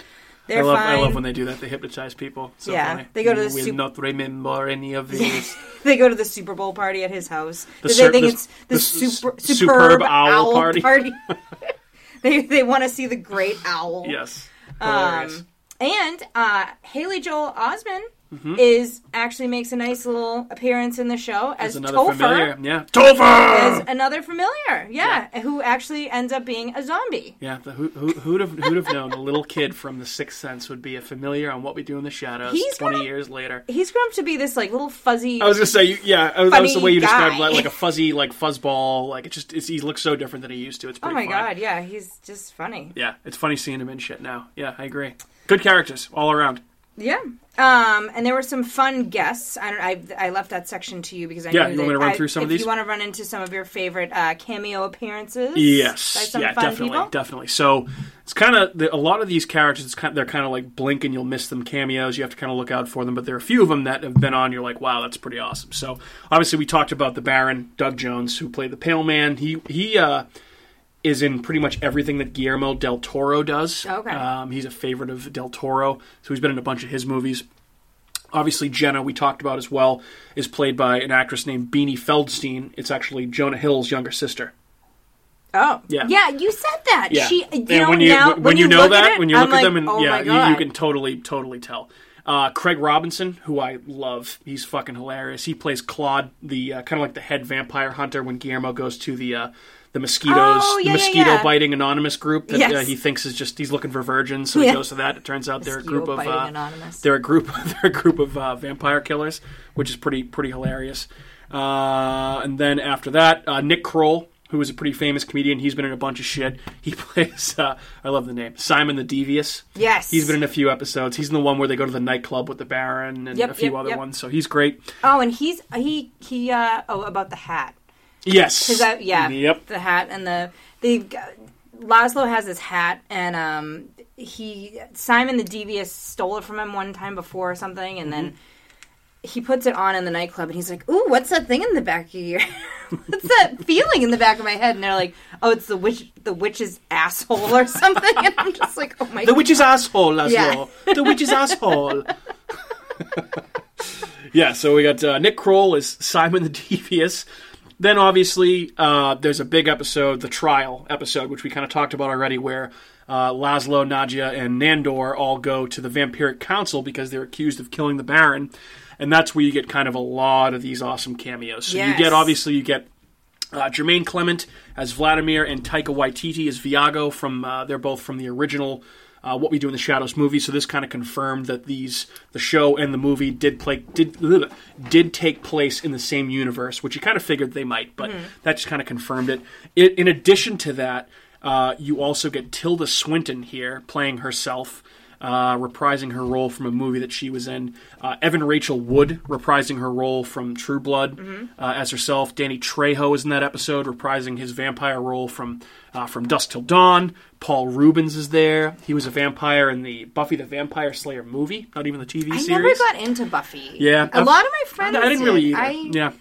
they're I love, fine. I love when they do that. They hypnotize people. So Yeah, funny. they go to the will soup- not remember any of these. they go to the Super Bowl party at his house. The they think the- it's the, the super, superb superb, owl owl, party. party. they they want to see the great owl. yes. Hilarious. Um, and uh, Haley Joel Osment Mm-hmm. is actually makes a nice little appearance in the show as There's another Topher. familiar. Yeah. Topher! As another familiar, yeah, who actually ends up being a zombie. yeah, the, who, who, who'd, have, who'd have known a little kid from The Sixth Sense would be a familiar on What We Do in the Shadows He's 20 gonna- years later. He's grown up to be this like little fuzzy. I was gonna say, you- yeah, that was the way you described guy. it, like a fuzzy, like fuzzball. Like it just, it's, he looks so different than he used to. It's oh my funny. god, yeah, he's just funny. Yeah, it's funny seeing him in shit now. Yeah, I agree. Good characters all around. Yeah. Um, and there were some fun guests. I don't. I, I left that section to you because I Yeah, knew you want me to run I- through some of these? you want to run into some of your favorite uh, cameo appearances, Yes, yeah, definitely, people. definitely. So it's kind of a lot of these characters. It's kind they're kind of like blink and you'll miss them cameos. You have to kind of look out for them. But there are a few of them that have been on. You're like, wow, that's pretty awesome. So obviously, we talked about the Baron, Doug Jones, who played the Pale Man. He he uh, is in pretty much everything that Guillermo del Toro does. Okay. um, he's a favorite of del Toro, so he's been in a bunch of his movies. Obviously, Jenna, we talked about as well, is played by an actress named Beanie Feldstein. It's actually Jonah Hill's younger sister. Oh, Yeah. yeah. You said that. Yeah, She, you and know, when you now, when, when you know that, it, when you look like, at them, and oh yeah, you, you can totally totally tell. Uh, Craig Robinson, who I love, he's fucking hilarious. He plays Claude, the uh, kind of like the head vampire hunter when Guillermo goes to the uh, the mosquitoes, Oh, yeah, the mosquito yeah. biting anonymous group that uh, he thinks is just he's looking for virgins, so Yeah. he goes to that. It turns out they're a group of uh, they're a group they're a group of uh, vampire killers, which is pretty pretty hilarious. Uh, and then after that, uh, Nick Kroll, who is a pretty famous comedian, he's been in a bunch of shit. He plays uh, I love the name Simon the Devious. Yes. He's been in a few episodes. He's in the one where they go to the nightclub with the Baron and Yep, a few yep, other yep. ones. So he's great. Oh, and he's he he. uh Oh, about the hat. Yes. Yeah, Yep. the hat and the the Laszlo has his hat, and um, he Simon the Devious stole it from him one time before or something, and then he puts it on in the nightclub, and he's like, "Ooh, what's that thing in the back of your? what's that feeling in the back of my head?" And they're like, "Oh, it's the witch, the witch's asshole or something," and I'm just like, "Oh my god. The witch's asshole, Laszlo. Yeah. The witch's asshole. yeah, so we got uh, Nick Kroll as Simon the Devious. Then obviously uh, there's a big episode, the trial episode, which we kind of talked about already, where uh, Laszlo, Nadia, and Nandor all go to the Vampiric Council because they're accused of killing the Baron, and that's where you get kind of a lot of these awesome cameos. So you get obviously you get uh, Jermaine Clement as Vladimir and Taika Waititi as Viago from uh, they're both from the original uh, What We Do in the Shadows movie. So this kind of confirmed that these the show and the movie did play did did take place in the same universe, which you kind of figured they might, but that just kind of confirmed it. it. In addition to that, uh, you also get Tilda Swinton here playing herself uh, reprising her role from a movie that she was in. Uh, Evan Rachel Wood reprising her role from True Blood uh, as herself. Danny Trejo is in that episode, reprising his vampire role from uh, from Dusk Till Dawn. Paul Reubens is there. He was a vampire in the Buffy the Vampire Slayer movie, not even the TV I series. I never got into Buffy. Yeah, a I've- lot of my friends. I didn't really either. I, Yeah.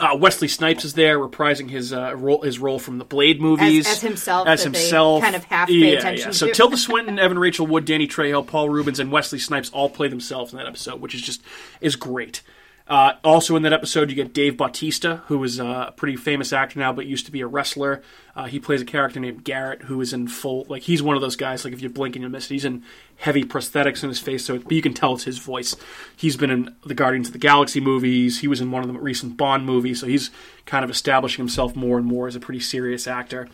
Uh, Wesley Snipes is there, reprising his uh, role his role from the Blade movies as himself, As that they himself, kind of half pay yeah, attention yeah. So to. Tilda Swinton, Evan Rachel Wood, Danny Trejo, Paul Reubens, and Wesley Snipes all play themselves in that episode, which is just is great. Uh, also in that episode, you get Dave Bautista, who is a pretty famous actor now, but used to be a wrestler. Uh, he plays a character named Garrett, who is in full like he's one of those guys. Like if you blink and you miss it, he's in heavy prosthetics in his face, so but you can tell it's his voice. He's been in the Guardians of the Galaxy movies. He was in one of the recent Bond movies, so he's kind of establishing himself more and more as a pretty serious actor.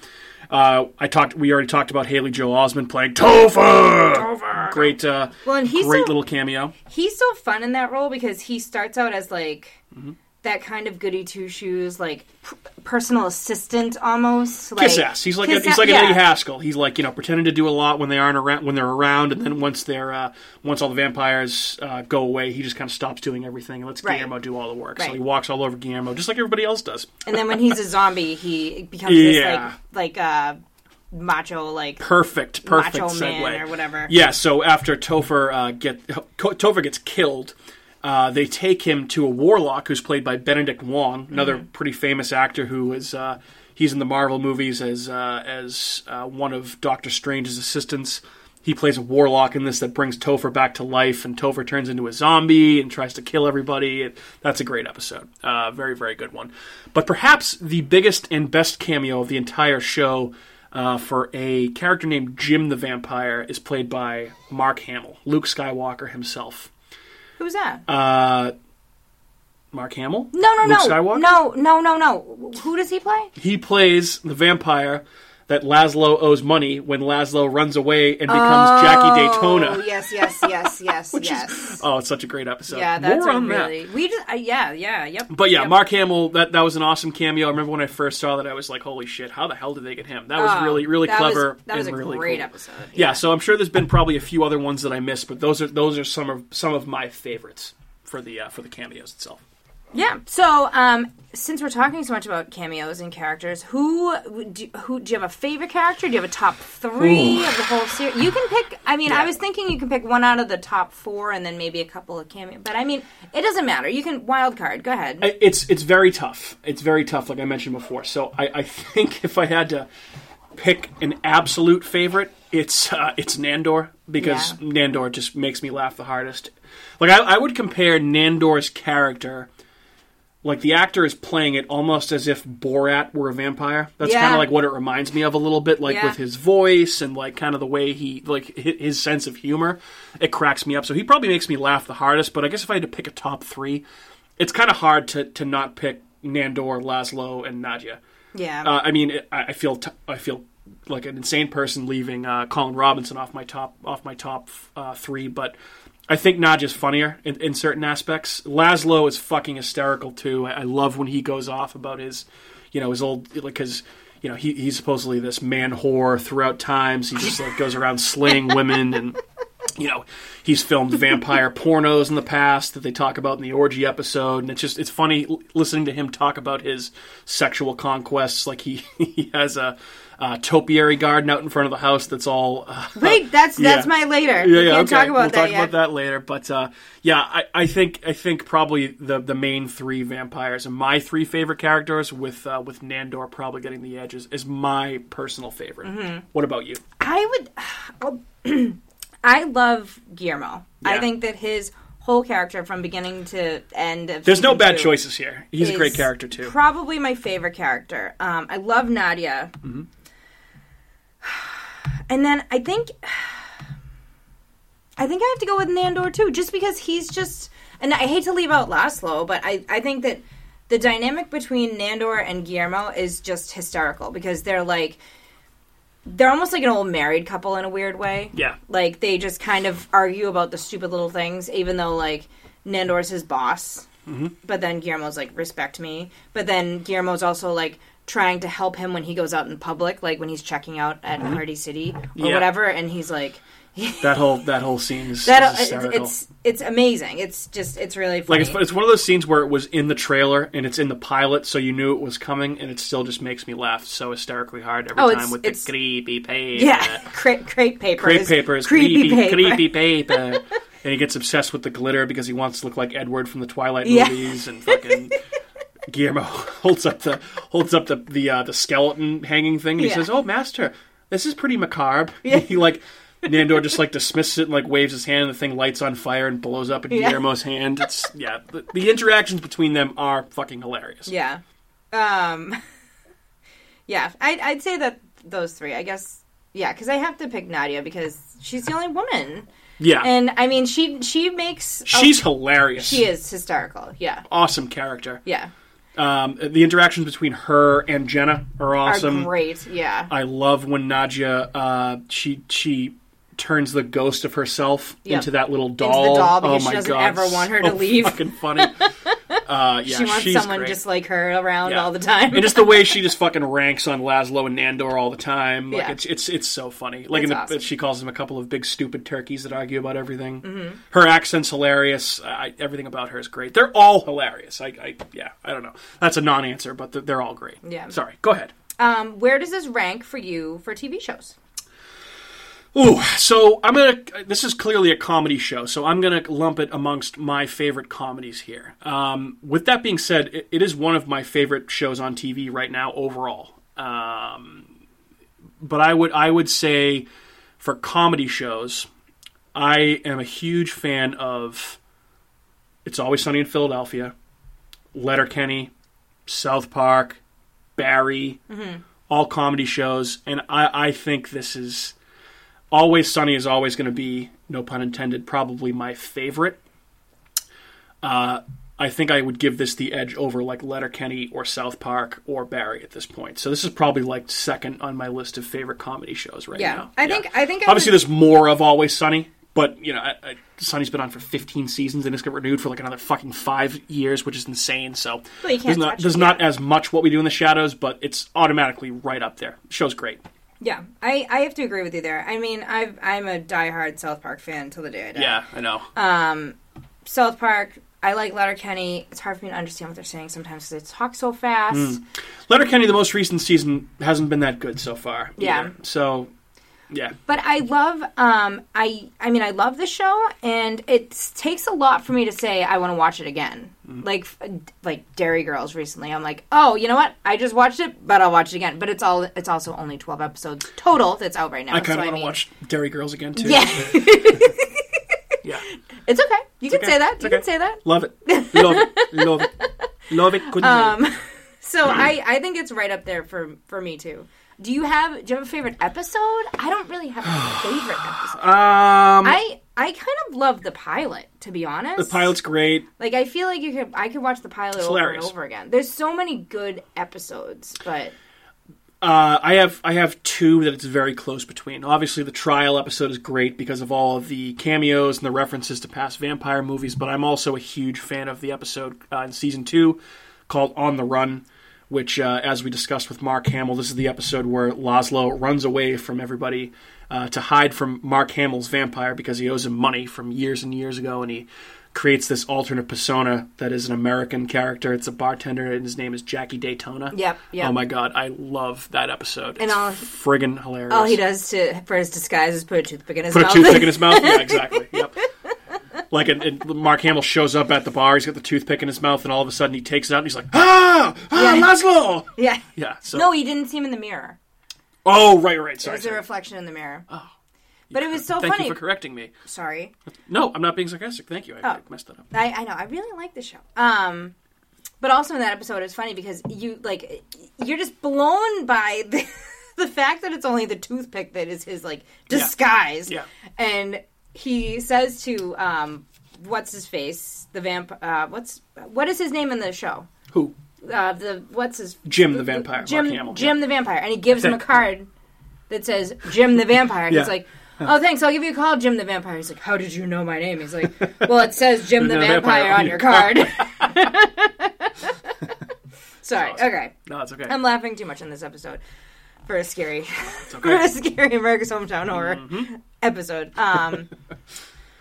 Uh, I talked. We already talked about Haley Joel Osment playing Topher. Great, uh, Well, and he's great so- little cameo. he's so fun in that role because he starts out as like Mm-hmm. That kind of goody two shoes, like p- personal assistant almost. Like, Kiss ass. He's like a, he's like an yeah. Eddie Haskell. He's like you know pretending to do a lot when they aren't around when they're around, and then once they're uh, once all the vampires uh, go away, he just kind of stops doing everything and lets Right. Guillermo do all the work. So he walks all over Guillermo just like everybody else does. And then when he's a zombie, he becomes Yeah. this like like uh macho like Perfect, perfect macho segue. man or whatever. Yeah, so after Topher uh, get Topher gets killed, uh, they take him to a warlock who's played by Benedict Wong, another Mm-hmm. pretty famous actor who is uh, he's in the Marvel movies as uh, as uh, one of Doctor Strange's assistants. He plays a warlock in this that brings Topher back to life, and Topher turns into a zombie and tries to kill everybody. It- That's a great episode. Uh, very, very good one. But perhaps the biggest and best cameo of the entire show uh, for a character named Jim the Vampire is played by Mark Hamill, Luke Skywalker himself. Who's that? Uh, Mark Hamill? no, no, Luke no, Skywalker? no, no, no, no. Who does he play? He plays the vampire that Laszlo owes money when Laszlo runs away and becomes Jackie Oh, Daytona. yes, yes, yes, yes, Which yes. is oh, it's such a great episode. yeah, that's More a on that. really. We just, uh, yeah, yeah, yep. But yeah, yep. Mark Hamill, that that was an awesome cameo. I remember when I first saw that, I was like, "Holy shit! How the hell did they get him?" That was Oh, really, really that was- clever. that was and a really great cool. episode. Yeah. so I'm sure there's been probably a few other ones that I missed, but those are those are some of some of my favorites for the uh, for the cameos itself. Yeah. So, um, since we're talking so much about cameos and characters, who do, who do you have a favorite character? Do you have a top three Ooh. of the whole series? You can pick. I mean, Yeah. I was thinking you can pick one out of the top four, and then maybe a couple of cameo. But I mean, it doesn't matter. You can wild card. Go ahead. It's it's very tough. It's very tough, like I mentioned before. So I, I think if I had to pick an absolute favorite, it's uh, it's Nandor because Yeah. Nandor just makes me laugh the hardest. Like I, I would compare Nandor's character, like the actor is playing it almost as if Borat were a vampire. That's Yeah. kind of like what it reminds me of a little bit, like Yeah. with his voice and like kind of the way he like his sense of humor. It cracks me up. So he probably makes me laugh the hardest. But I guess if I had to pick a top three, it's kind of hard to to not pick Nandor, Laszlo, and Nadia. yeah. Uh, I mean, it, I I feel t- I feel like an insane person leaving uh, Colin Robinson off my top off my top uh, three, but I think Nadia's funnier in, in certain aspects. Laszlo is fucking hysterical too. I, I love when he goes off about his, you know, his old like his You know, he, he's supposedly this man whore throughout times. He just like goes around slaying women and you know, he's filmed vampire pornos in the past that they talk about in the orgy episode, and it's just it's funny listening to him talk about his sexual conquests. Like he he has a, uh topiary garden out in front of the house that's all. Uh, Wait, that's that's my later. yeah, we yeah, okay. talk about we'll that talk yet. about that later. But uh, yeah, I, I think I think probably the the main three vampires and my three favorite characters with uh, with Nandor probably getting the edges is my personal favorite. Mm-hmm. What about you? I would. I love Guillermo. I think that his whole character from beginning to end. Of There's no bad choices here. He's a great character too. Probably my favorite character. Um, I love Nadia. Mm-hmm. And then I think. I think I have to go with Nandor too, just because he's just. And I hate to leave out Laszlo, but I, I think that the dynamic between Nandor and Guillermo is just hysterical because they're like. They're almost like an old married couple in a weird way. Yeah. Like they just kind of argue about the stupid little things, even though like Nandor's his boss. Mm-hmm. But then Guillermo's like, respect me. But then Guillermo's also like trying to help him when he goes out in public, like when he's checking out at Hardy City or Mm-hmm. Yeah. whatever, and he's like, That whole that whole scene is, that is it's it's amazing. It's just it's really like it's, it's one of those scenes where it was in the trailer and it's in the pilot, so you knew it was coming, and it still just makes me laugh so hysterically hard every Oh, time with the creepy paper. yeah, crepe, crepe papers, crepe papers, creepy, creepy, paper. creepy paper. and he gets obsessed with the glitter because he wants to look like Edward from the Twilight Yeah. movies, and fucking. Guillermo holds up the holds up the the uh, the skeleton hanging thing. And he Yeah. says, "Oh, master, this is pretty macabre." Yeah. He like Nandor just like dismisses it and like waves his hand, and the thing lights on fire and blows up in Yeah. Guillermo's hand. It's yeah, the, the interactions between them are fucking hilarious. Yeah. Um. Yeah, I'd I'd say that those three. I guess. Yeah, because I have to pick Nadia because she's the only woman, Yeah, and I mean she she makes a- she's hilarious. she is hysterical. Yeah, awesome character. yeah, Um, the interactions between her and Jenna are awesome. are great. Yeah, I love when Nadia uh, she she turns the ghost of herself Yep. into that little doll. doll because oh she my doesn't god, ever want her to leave. Fucking funny. Uh, yeah, she wants someone great. just like her around Yeah. all the time. and just the way she just fucking ranks on Laszlo and Nandor all the time. Like Yeah. it's it's it's so funny. Like the, awesome. she calls them a couple of big stupid turkeys that argue about everything. Mm-hmm. Her accent's hilarious. I, everything about her is great. They're all hilarious. I, I yeah, I don't know. That's a non-answer, but they're, they're all great. Yeah. Sorry. Go ahead. um, where does this rank for you for TV shows? Ooh, so I'm gonna. This is clearly a comedy show, so I'm gonna lump it amongst my favorite comedies here. Um, with that being said, it, it is one of my favorite shows on TV right now overall. Um, but I would I would say for comedy shows, I am a huge fan of. It's always sunny in Philadelphia, Letterkenny, South Park, Barry, all comedy shows, and I, I think this is Always Sunny is always going to be, no pun intended, probably my favorite. Uh, I think I would give this the edge over like Letterkenny or South Park or Barry at this point. So this is probably like second on my list of favorite comedy shows right Yeah. now. I think- I think I obviously would- there's more of Always Sunny, but you know, I, I, Sunny's been on for 15 seasons and it's got renewed for like another fucking five years, which is insane. So Well, you can't there's not there's not as much what we do in the shadows, but it's automatically right up there. show's great. Yeah, I, I have to agree with you there. I mean, I've, I'm a diehard South Park fan till the day I die. Yeah, I know. Um, South Park, I like Letterkenny. It's hard for me to understand what they're saying sometimes because they talk so fast. Hmm. Letterkenny, the most recent season, hasn't been that good so far. Yeah. either. So, yeah. But I love, um, I, I mean, I love the show, and it takes a lot for me to say I want to watch it again. Like, like Derry Girls recently, I'm like, oh, you know what? I just watched it, but I'll watch it again. But it's all, it's also only 12 episodes total that's out right now. I kind so of want to mean- watch Derry Girls again, too. Yeah, Yeah. it's okay. You can okay. say that. It's You okay. can say that. Love it. Love it. Love it. Love it. Um. So I, I think it's right up there for for me too. Do you have do you have a favorite episode? I don't really have a favorite episode. Um, I I kind of love the pilot, to be honest. the pilot's great. like I feel like you could I could watch the pilot over hilarious. and over again. There's so many good episodes, but Uh, I have I have two that it's very close between. Obviously, the trial episode is great because of all of the cameos and the references to past vampire movies. But I'm also a huge fan of the episode uh, in season two called "On the Run," which, uh, as we discussed with Mark Hamill, this is the episode where Laszlo runs away from everybody uh, to hide from Mark Hamill's vampire because he owes him money from years and years ago, and he creates this alternate persona that is an American character. It's a bartender, and his name is Jackie Daytona. Yep, yep. Oh my god, I love that episode. And it's all- friggin' hilarious. all he does to for his disguise is put a toothpick in his mouth. Put a toothpick in his mouth. Yeah, exactly. Yep. Like it, it, Mark Hamill shows up at the bar. He's got the toothpick in his mouth, and all of a sudden he takes it out, and he's like, "Ah, ah, Yeah. Laszlo!" yeah. Yeah. So. No, he didn't see him in the mirror. Oh, right, right. It Sorry. was a reflection in the mirror. Oh. But it was so Thank funny. you for correcting me. Sorry. No, I'm not being sarcastic. Thank you. I, I Oh. messed that up. I, I know. I really like the show. Um, but also in that episode, it's funny because you like you're just blown by the, the fact that it's only the toothpick that is his like disguise. Yeah. And he says to um, what's his face, the vamp. Uh, what's what is his name in the show? Who? Uh, the what's his Jim the vampire, Mark Jim Hamill, Jim the vampire, and he gives him a card that says Jim the vampire. And Yeah. He's like. Oh, thanks. I'll give you a call, Jim the Vampire. He's like, How did you know my name? He's like, Well, it says Jim the, Vampire, on your card. Sorry. awesome. Okay. No, it's okay. I'm laughing too much in this episode for a scary, It's for a scary America's Hometown Horror Mm-hmm. episode. Um,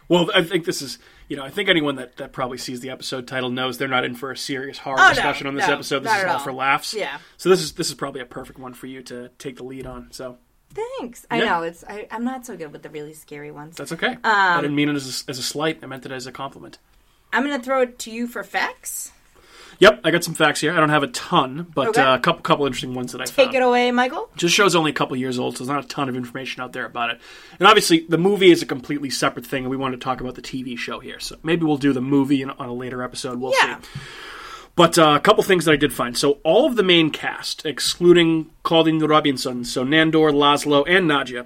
Well, I think this is, you know, I think anyone that, that probably sees the episode title knows they're not in for a serious horror Oh, no, discussion on this no, episode. This is all all. for laughs. Yeah. So this is this is probably a perfect one for you to take the lead on. So thanks. I know it's. I, I'm not so good with the really scary ones. that's okay. Um, I didn't mean it as a, as a slight. I meant it as a compliment. I'm gonna throw it to you for facts. Yep, I got some facts here. I don't have a ton, but Okay. uh, a couple couple interesting ones that I found. Take found. it away, Michael. Just show's only a couple years old, so there's not a ton of information out there about it. And obviously, the movie is a completely separate thing, and we want to talk about the TV show here. So maybe we'll do the movie in, on a later episode. We'll Yeah. see. But uh, a couple things that I did find. So all of the main cast, excluding Colin Robinson, so Nandor, Laszlo, and Nadia,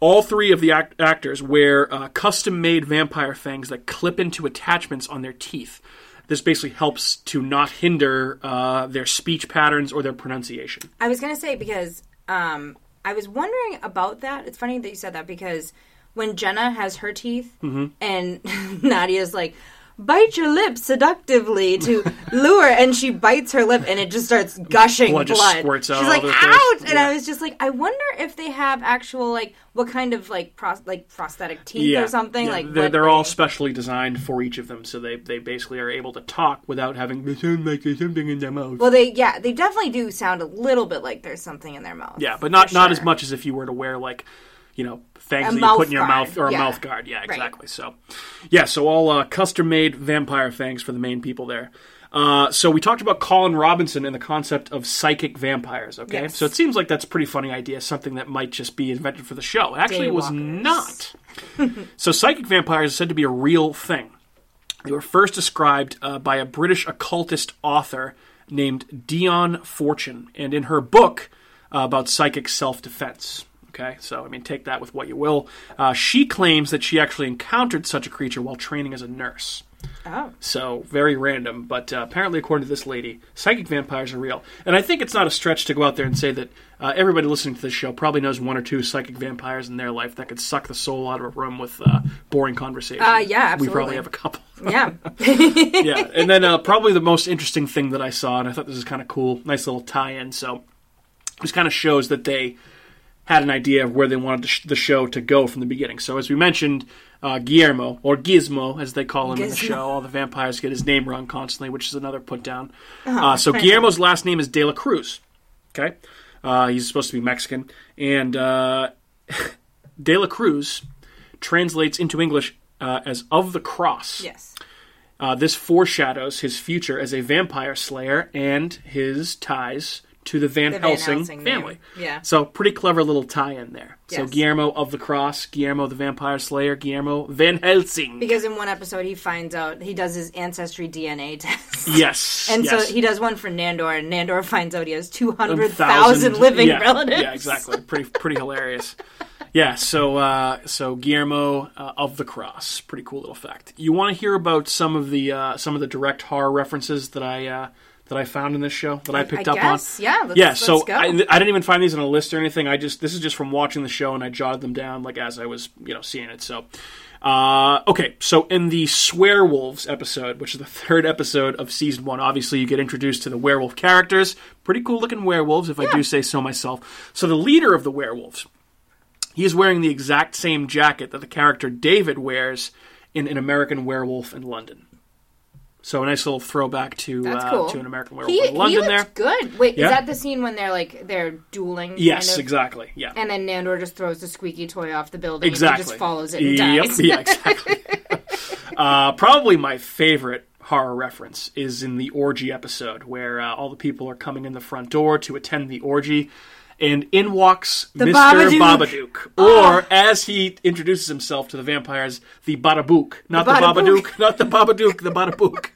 all three of the act- actors wear uh, custom-made vampire fangs that clip into attachments on their teeth. This basically helps to not hinder uh, their speech patterns or their pronunciation. I was gonna say because um, I was wondering about that. It's funny that you said that because when Jenna has her teeth Mm-hmm. and Nadia's like, "Bite your lip seductively to lure," and she bites her lip and it just starts gushing Blood blood. just squirts out She's like, over the place. "Ouch!" And Yeah. I was just like, I wonder if they have actual like what kind of like pros- like prosthetic teeth or something yeah. like. they're, they're all specially designed for each of them, so they they basically are able to talk without having to sound like there's something in their mouth. Well, they yeah, they definitely do sound a little bit like there's something in their mouth. yeah, but not for not as much as if you were to wear like, you know, fangs A that you put in your guard, mouth or a mouth guard. Yeah, Right. exactly. So, yeah, so all uh, custom made vampire fangs for the main people there. Uh, so we talked about Colin Robinson and the concept of psychic vampires. Okay, Yes. so it seems like that's a pretty funny idea, something that might just be invented for the show. Actually, it was not. so psychic vampires are said to be a real thing. They were first described uh, by a British occultist author named Dion Fortune, and in her book uh, about psychic self defense. Okay, so I mean, take that with what you will. Uh, she claims that she actually encountered such a creature while training as a nurse. Oh. So very random, but uh, apparently, according to this lady, psychic vampires are real. And I think it's not a stretch to go out there and say that uh, everybody listening to this show probably knows one or two psychic vampires in their life that could suck the soul out of a room with uh, boring conversation. Uh, yeah, absolutely. We probably have a couple. Yeah. yeah, and then uh, probably the most interesting thing that I saw, and I thought this is kind of cool, nice little tie-in. So this kind of shows that they had an idea of where they wanted the, sh- the show to go from the beginning. So as we mentioned, uh, Guillermo or Gizmo, as they call him in the show, all the vampires get his name wrong constantly, which is another put down. uh, so Guillermo's last name is De La Cruz. Okay, uh, he's supposed to be Mexican, and uh, De La Cruz translates into English uh, as of the cross. yes. Uh, this foreshadows his future as a vampire slayer and his ties to the Van, The Van Helsing, Helsing name. family. Yeah. So pretty clever little tie-in there. So Guillermo of the Cross, Guillermo the Vampire Slayer, Guillermo Van Helsing. Because in one episode he finds out he does his ancestry DNA test. yes. And yes. so he does one for Nandor, and Nandor finds out he has two hundred thousand- thousand living yeah, relatives. Yeah, exactly. Pretty pretty hilarious. Yeah, so uh, so Guillermo uh, of the Cross, pretty cool little fact. You want to hear about some of the uh, some of the direct horror references that I uh, that I found in this show that I picked I up guess, on? yeah. Let's, yeah, let's so. I, I didn't even find these in a list or anything. I just this is just from watching the show and I jotted them down like as I was you know seeing it. So, uh, okay, so in the Swearwolves episode, which is the third episode of season one, obviously you get introduced to the werewolf characters. Pretty cool looking werewolves, if I do say so myself. So the leader of the werewolves, he is wearing the exact same jacket that the character David wears in an American Werewolf in London. So a nice little throwback to uh, cool. to an American Werewolf he, in London he there. good. Wait, Yeah. is that the scene when they're like they're dueling? Yes, exactly. Yeah. And then Nandor just throws the squeaky toy off the building Exactly. and just follows it and yep, dies. Yeah, exactly. uh, probably my favorite horror reference is in the orgy episode where uh, all the people are coming in the front door to attend the orgy. And in walks The Mr. Babadook. Babadook. Or, as he introduces himself to the vampires, the Badabook. Not the, Badabook. Babadook, not the Babadook, the Badabook.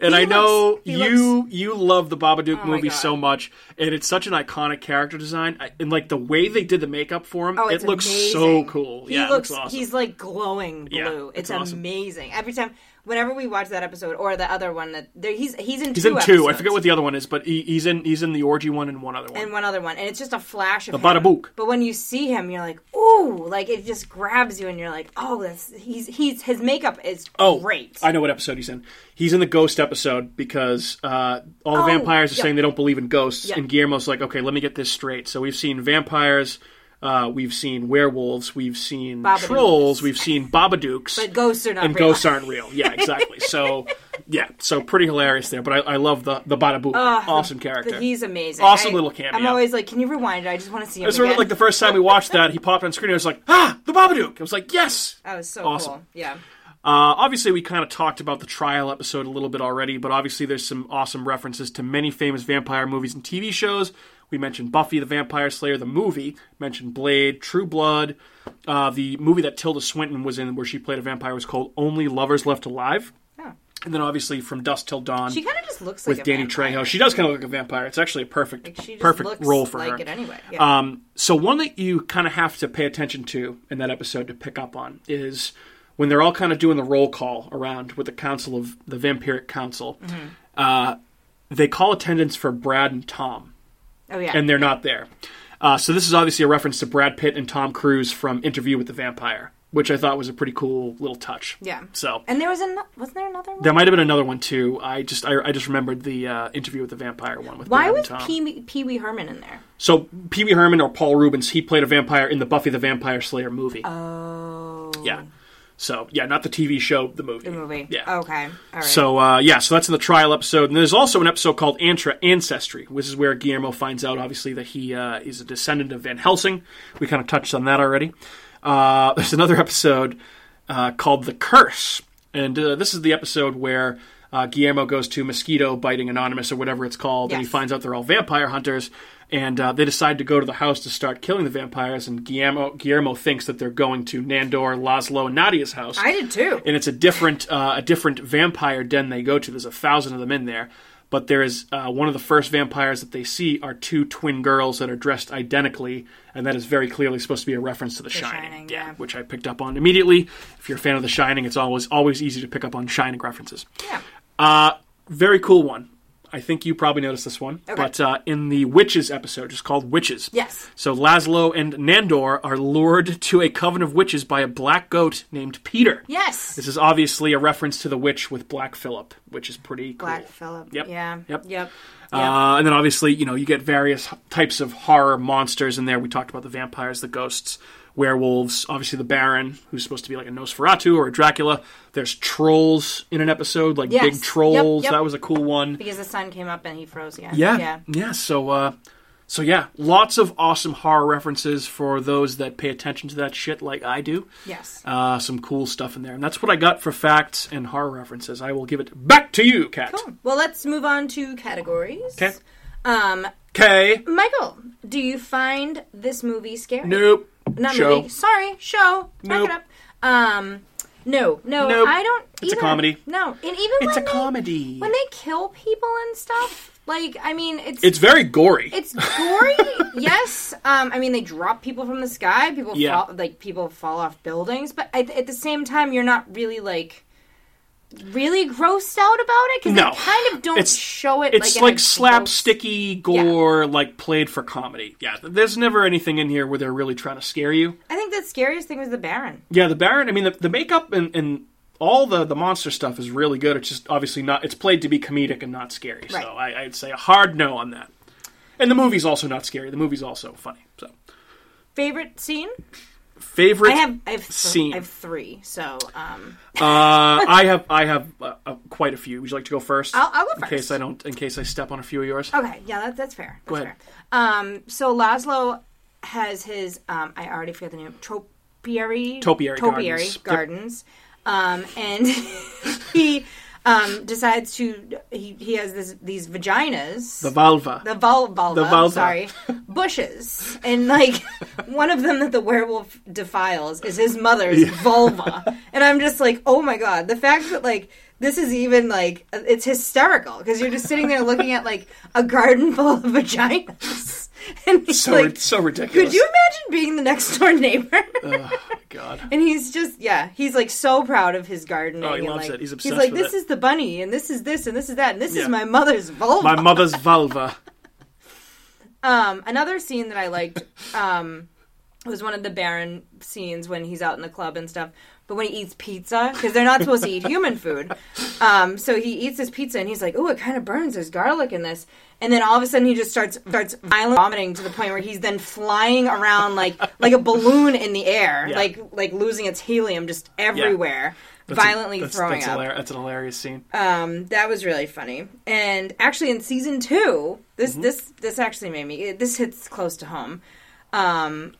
And He I know you you love the Babadook Oh movie so much, and it's such an iconic character design. I- And like the way they did the makeup for him, Oh, it looks so cool. He yeah, looks, looks awesome. he's like glowing blue. Yeah, it's it's awesome. amazing. Every time, whenever we watch that episode or the other one that there, he's he's in He's two in two. I forget what the other one is, but he, he's in he's in the orgy one and one other one. and one other one, and it's just a flash of The him. Badabook. But when you see him, you're like, ooh, like it just grabs you, and you're like, oh, that's he's he's his makeup is oh, great. I know what episode he's in. He's in the ghost episode because uh, all the Oh, vampires are yeah. saying they don't believe in ghosts, Yeah. and Guillermo's like, okay, let me get this straight. So we've seen vampires. Uh, we've seen werewolves, we've seen Babadooks. trolls, we've seen babadooks, but ghosts are not and real. ghosts aren't real. Yeah, exactly. so, yeah, so pretty hilarious there. But I, I love the the Badabook, Ugh, the- awesome character. the- he's amazing. Awesome I- little cameo. I'm always like, can you rewind it? I just want to see him I remember again. like the first time we watched that, he popped on screen. and I was like, ah, the Babadook. I was like, yes. that was so Awesome. cool. Yeah. Uh, obviously, we kind of talked about the trial episode a little bit already, but obviously, there's some awesome references to many famous vampire movies and TV shows. We mentioned Buffy the Vampire Slayer, the movie, mentioned Blade, True Blood. Uh, the movie that Tilda Swinton was in, where she played a vampire, was called Only Lovers Left Alive. Oh. And then, obviously, From Dusk Till Dawn She kind of just looks like with a Danny vampire. Trejo. She does kind of look like a vampire. It's actually a perfect, Like, perfect role for like her. anyway. Yeah. Um, so one that you kind of have to pay attention to in that episode to pick up on is when they're all kind of doing the roll call around with the council of the Vampiric Council. Mm-hmm. Uh, they call attendance for Brad and Tom, oh yeah. and they're not there. Uh, so this is obviously a reference to Brad Pitt and Tom Cruise from Interview with the Vampire, which I thought was a pretty cool little touch. yeah. So And there was an wasn't there another one? there might have been another one too. I just I, I just remembered the uh, Interview with the Vampire one with Why Brad was. Pee Pee Wee Herman in there? So Pee Wee Herman or Paul Reubens, he played a vampire in the Buffy the Vampire Slayer movie. Oh. yeah. So yeah, not the TV show, the movie. The movie. Yeah. Okay. All right. So uh, yeah, so that's in the trial episode, and there's also an episode called Antra- Ancestry, which is where Guillermo finds out, obviously, that he uh, is a descendant of Van Helsing. We kind of touched on that already. Uh, there's another episode uh, called The Curse, and uh, this is the episode where uh, Guillermo goes to Mosquito Biting Anonymous or whatever it's called, and he finds out they're all vampire hunters. And uh, they decide to go to the house to start killing the vampires. And Guillermo, Guillermo thinks that they're going to Nandor, Laszlo, and Nadia's house I did too. and it's a different uh, a different vampire den they go to. There's a thousand of them in there, But there is uh, one of the first vampires that they see are two twin girls that are dressed identically, and that is very clearly supposed to be a reference to The, Shining. Shining, yeah. which I picked up on immediately. If you're a fan of The Shining, it's always always easy to pick up on Shining references. Yeah. Uh, very cool one. I think you probably noticed this one, Okay. but uh, in the Witches episode, just called Witches. Yes. So Laszlo and Nandor are lured to a coven of witches by a black goat named Peter. Yes. This is obviously a reference to the witch with Black Phillip, which is pretty cool. Black Phillip. Yep. Yeah. Yep. Yep. Uh, and then obviously, you know, you get various types of horror monsters in there. We talked about the vampires, the ghosts, werewolves, obviously the Baron, who's supposed to be like a Nosferatu or a Dracula. There's trolls in an episode, like Yes. big trolls. yep. That was a cool one. because the sun came up and he froze again. Yeah, Yeah. yeah. So, uh, so yeah, lots of awesome horror references for those that pay attention to that shit, like I do. Yes. Uh, some cool stuff in there, and that's what I got for facts and horror references. I will give it back to you, Kat. Cool. Well, let's move on to categories. 'Kay. Um, Okay. Michael, do you find this movie scary? Nope. Not Show. movie. Sorry, show. Back it up. Um, no, no, Nope. I don't. It's a comedy. No, and even It's when a they, comedy. when they kill people and stuff, like I mean, it's It's very gory. it's gory. yes. Um, I mean, they drop people from the sky. People Yeah. fall, like people fall off buildings, but at, at the same time, you're not really like really grossed out about it because No. they kind of don't It's- show it. It's like, like, in a slapsticky gore, like played for comedy. Yeah, there's never anything in here where they're really trying to scare you. I think the scariest thing was the Baron. Yeah, the Baron. I mean, the, the makeup and, and all the the monster stuff is really good. It's just obviously not. It's played to be comedic and not scary. Right. So I, I'd say a hard no on that. And the movie's also not scary. The movie's also funny. So Favorite scene? Favorite. I have I have th- Scene. I have three. So um, uh, I have I have uh, uh, quite a few. Would you like to go 1st I'll, I'll go in case I don't. In case I step on a few of yours. Okay, yeah, that, that's fair. That's Go ahead. Fair. Um, so Laszlo has his um, I already forget the name topiary Topiary topiary Gardens. Yep. gardens, um, and he um, decides to he, he has this these vaginas. The vulva. The vul- vulva, The vulva. sorry, bushes, and like one of them that the werewolf defiles is his mother's vulva, and I'm just like, oh my god, the fact that like this is even like it's hysterical because you're just sitting there looking at like a garden full of vaginas, and he's so like, so ridiculous. could you imagine being the next door neighbor? Oh, God. And he's just yeah, he's like so proud of his gardening. Oh, he and, loves like, it. He's obsessed. He's like, this it." is the bunny, and this is this, and this is that, and this Yeah. is my mother's vulva. My mother's vulva. Um, another scene that I liked um, was one of the Baron scenes when he's out in the club and stuff. But when he eats pizza, because they're not supposed to eat human food, um, so he eats this pizza and he's like, "Oh, it kind of burns. There's garlic in this." And then all of a sudden, he just starts starts violent vomiting to the point where he's then flying around like like a balloon in the air, Yeah. like like losing its helium just everywhere, That's a- violently that's, throwing that's up. hilar- that's an hilarious scene. Um, that was really funny. And actually, in season two, this Mm-hmm. this this actually made me this hits close to home, um,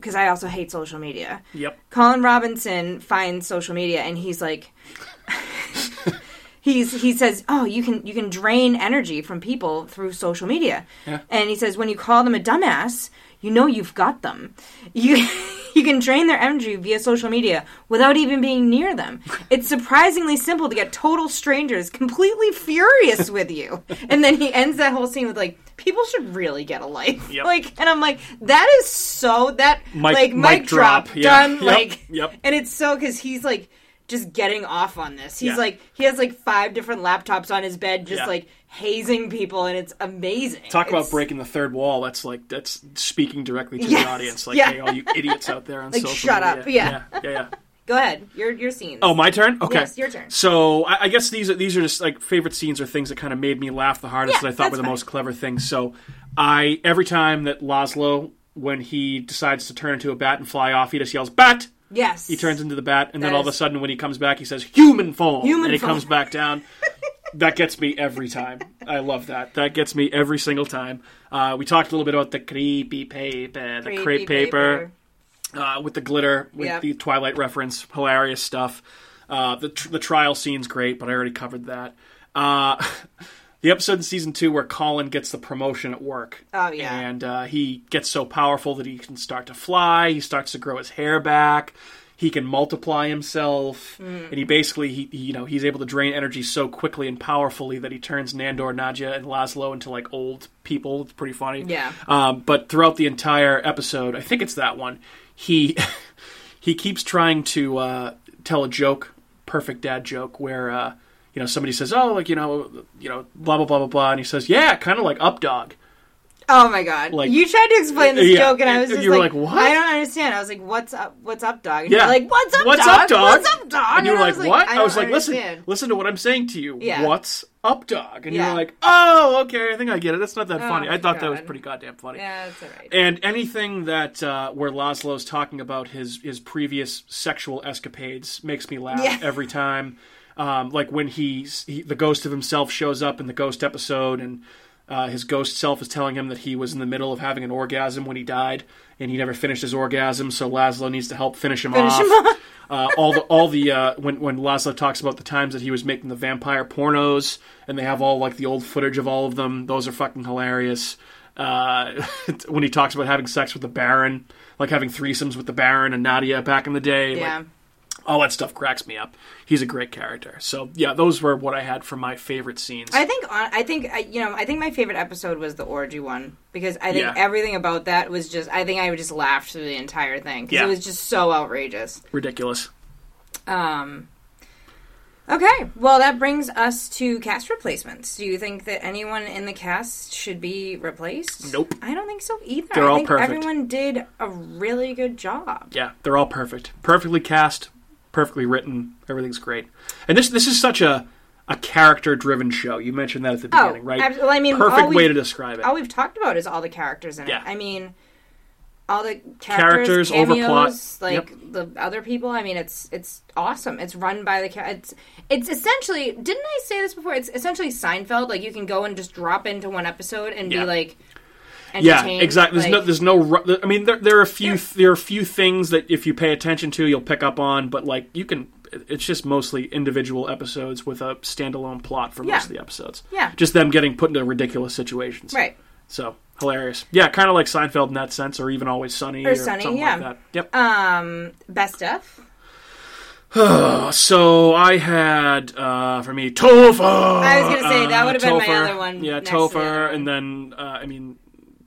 because I also hate social media. Yep. Colin Robinson finds social media, and he's like. He's, he says, "Oh, you can you can drain energy from people through social media," Yeah. and he says, "When you call them a dumbass, you know you've got them. You you can drain their energy via social media without even being near them. It's surprisingly simple to get total strangers completely furious with you. And then he ends that whole scene with like, people should really get a life. Yep. Like, and I'm like, that is so that Mic- like mic drop, drop. Yeah. done Yep. like, Yep. and it's so because he's like. Just getting off on this. He's Yeah. like he has like five different laptops on his bed, just Yeah. like hazing people, and it's amazing. Talk about breaking the third wall. That's like that's speaking directly to Yes. the audience. Like, Yeah. hey, all you idiots out there on Like, social shut up. media. Yeah. yeah, yeah. yeah. Go ahead, your your scenes. Oh, my turn. Okay, Yes, your turn. So I, I guess these are these are just like favorite scenes or things that kind of made me laugh the hardest that I thought were the fine. most clever things. So I every time that Laszlo when he decides to turn into a bat and fly off, he just yells "bat." Yes, He turns into the bat, and then That all of a sudden, when he comes back, he says "human form," Human and he form. comes back down. that gets me every time. I love that. That gets me every single time. Uh, we talked a little bit about the creepy paper, the Creepy crepe paper, uh, with the glitter, with Yep. the Twilight reference, hilarious stuff. Uh, the tr- the trial scene's great, but I already covered that. Uh, the episode in season two where Colin gets the promotion at work. Oh, yeah. and uh, he gets so powerful that he can start to fly. He starts to grow his hair back. He can multiply himself, Mm. and he basically he, he, you know he's able to drain energy so quickly and powerfully that he turns Nandor, Nadia, and Laszlo into like old people. It's pretty funny. Yeah. Um, but throughout the entire episode, I think it's that one, he he keeps trying to uh, tell a joke, perfect dad joke, where uh, you know somebody says, "Oh, like you know, you know, blah blah blah blah blah," and he says, "Yeah, kind of like Updog." Oh my god! Like- you tried to explain this Yeah, joke, and I was just you were like, like, "What?" I don't understand." I was like, "What's up? What's up, dog?" And Yeah. you're like, "What's up, What's dog? up, dog? What's up, dog?" And you were I like, "What?" I, I, was like, "Listen, understand. listen to what I'm saying to you. Yeah. What's up, dog?" And Yeah. you're like, "Oh, okay, I think I get it. That's not that Oh, funny. I thought that was pretty goddamn funny." Yeah, that's all right. And anything that uh, where Laszlo's talking about his his previous sexual escapades makes me laugh Yeah. every time. Um, like when he's he, the ghost of himself shows up in the ghost episode, and uh, his ghost self is telling him that he was in the middle of having an orgasm when he died, and he never finished his orgasm, so Laszlo needs to help finish him Finish off. him off. Uh, all the all the uh, when when Laszlo talks about the times that he was making the vampire pornos, and they have all like the old footage of all of them. Those are fucking hilarious. Uh, when he talks about having sex with the Baron, like having threesomes with the Baron and Nadia back in the day, like, Yeah. All that stuff cracks me up. He's a great character. So yeah, those were what I had for my favorite scenes. I think I think you know I think my favorite episode was the orgy one because I think Yeah. everything about that was just I think I would just laughed through the entire thing because Yeah. it was just so outrageous. Ridiculous. Um. Okay, well that brings us to cast replacements. Do you think that anyone in the cast should be replaced? Nope. I don't think so either. They're I all think perfect. everyone did a really good job. Yeah, they're all perfect. Perfectly cast, perfectly written. Everything's great. And this this is such a a character driven show. You mentioned that at the oh, beginning, right? abs- well, I mean, perfect way to describe it. All we've talked about is all the characters in Yeah. it. I mean, all the Characters, characters, cameos, overplot. like Yep. the other people. I mean, it's it's awesome. It's run by the it's it's essentially. Didn't I say this before? It's essentially Seinfeld. Like you can go and just drop into one episode and Yeah. be like, yeah, exactly. There's no there's no. ru- I mean, there there are a few Yeah. there are a few things that if you pay attention to, you'll pick up on. But like you can, it's just mostly individual episodes with a standalone plot for Yeah. most of the episodes. Yeah. just them getting put into ridiculous situations. right. So hilarious. Yeah, kind of like Seinfeld in that sense, or even Always Sunny, Or or, Sunny, something yeah. like that. Yep. Um, best death. So I had uh, for me Topher. I was gonna say, that Uh, would've been my other one Yeah, next to the other Topher, and then uh, I mean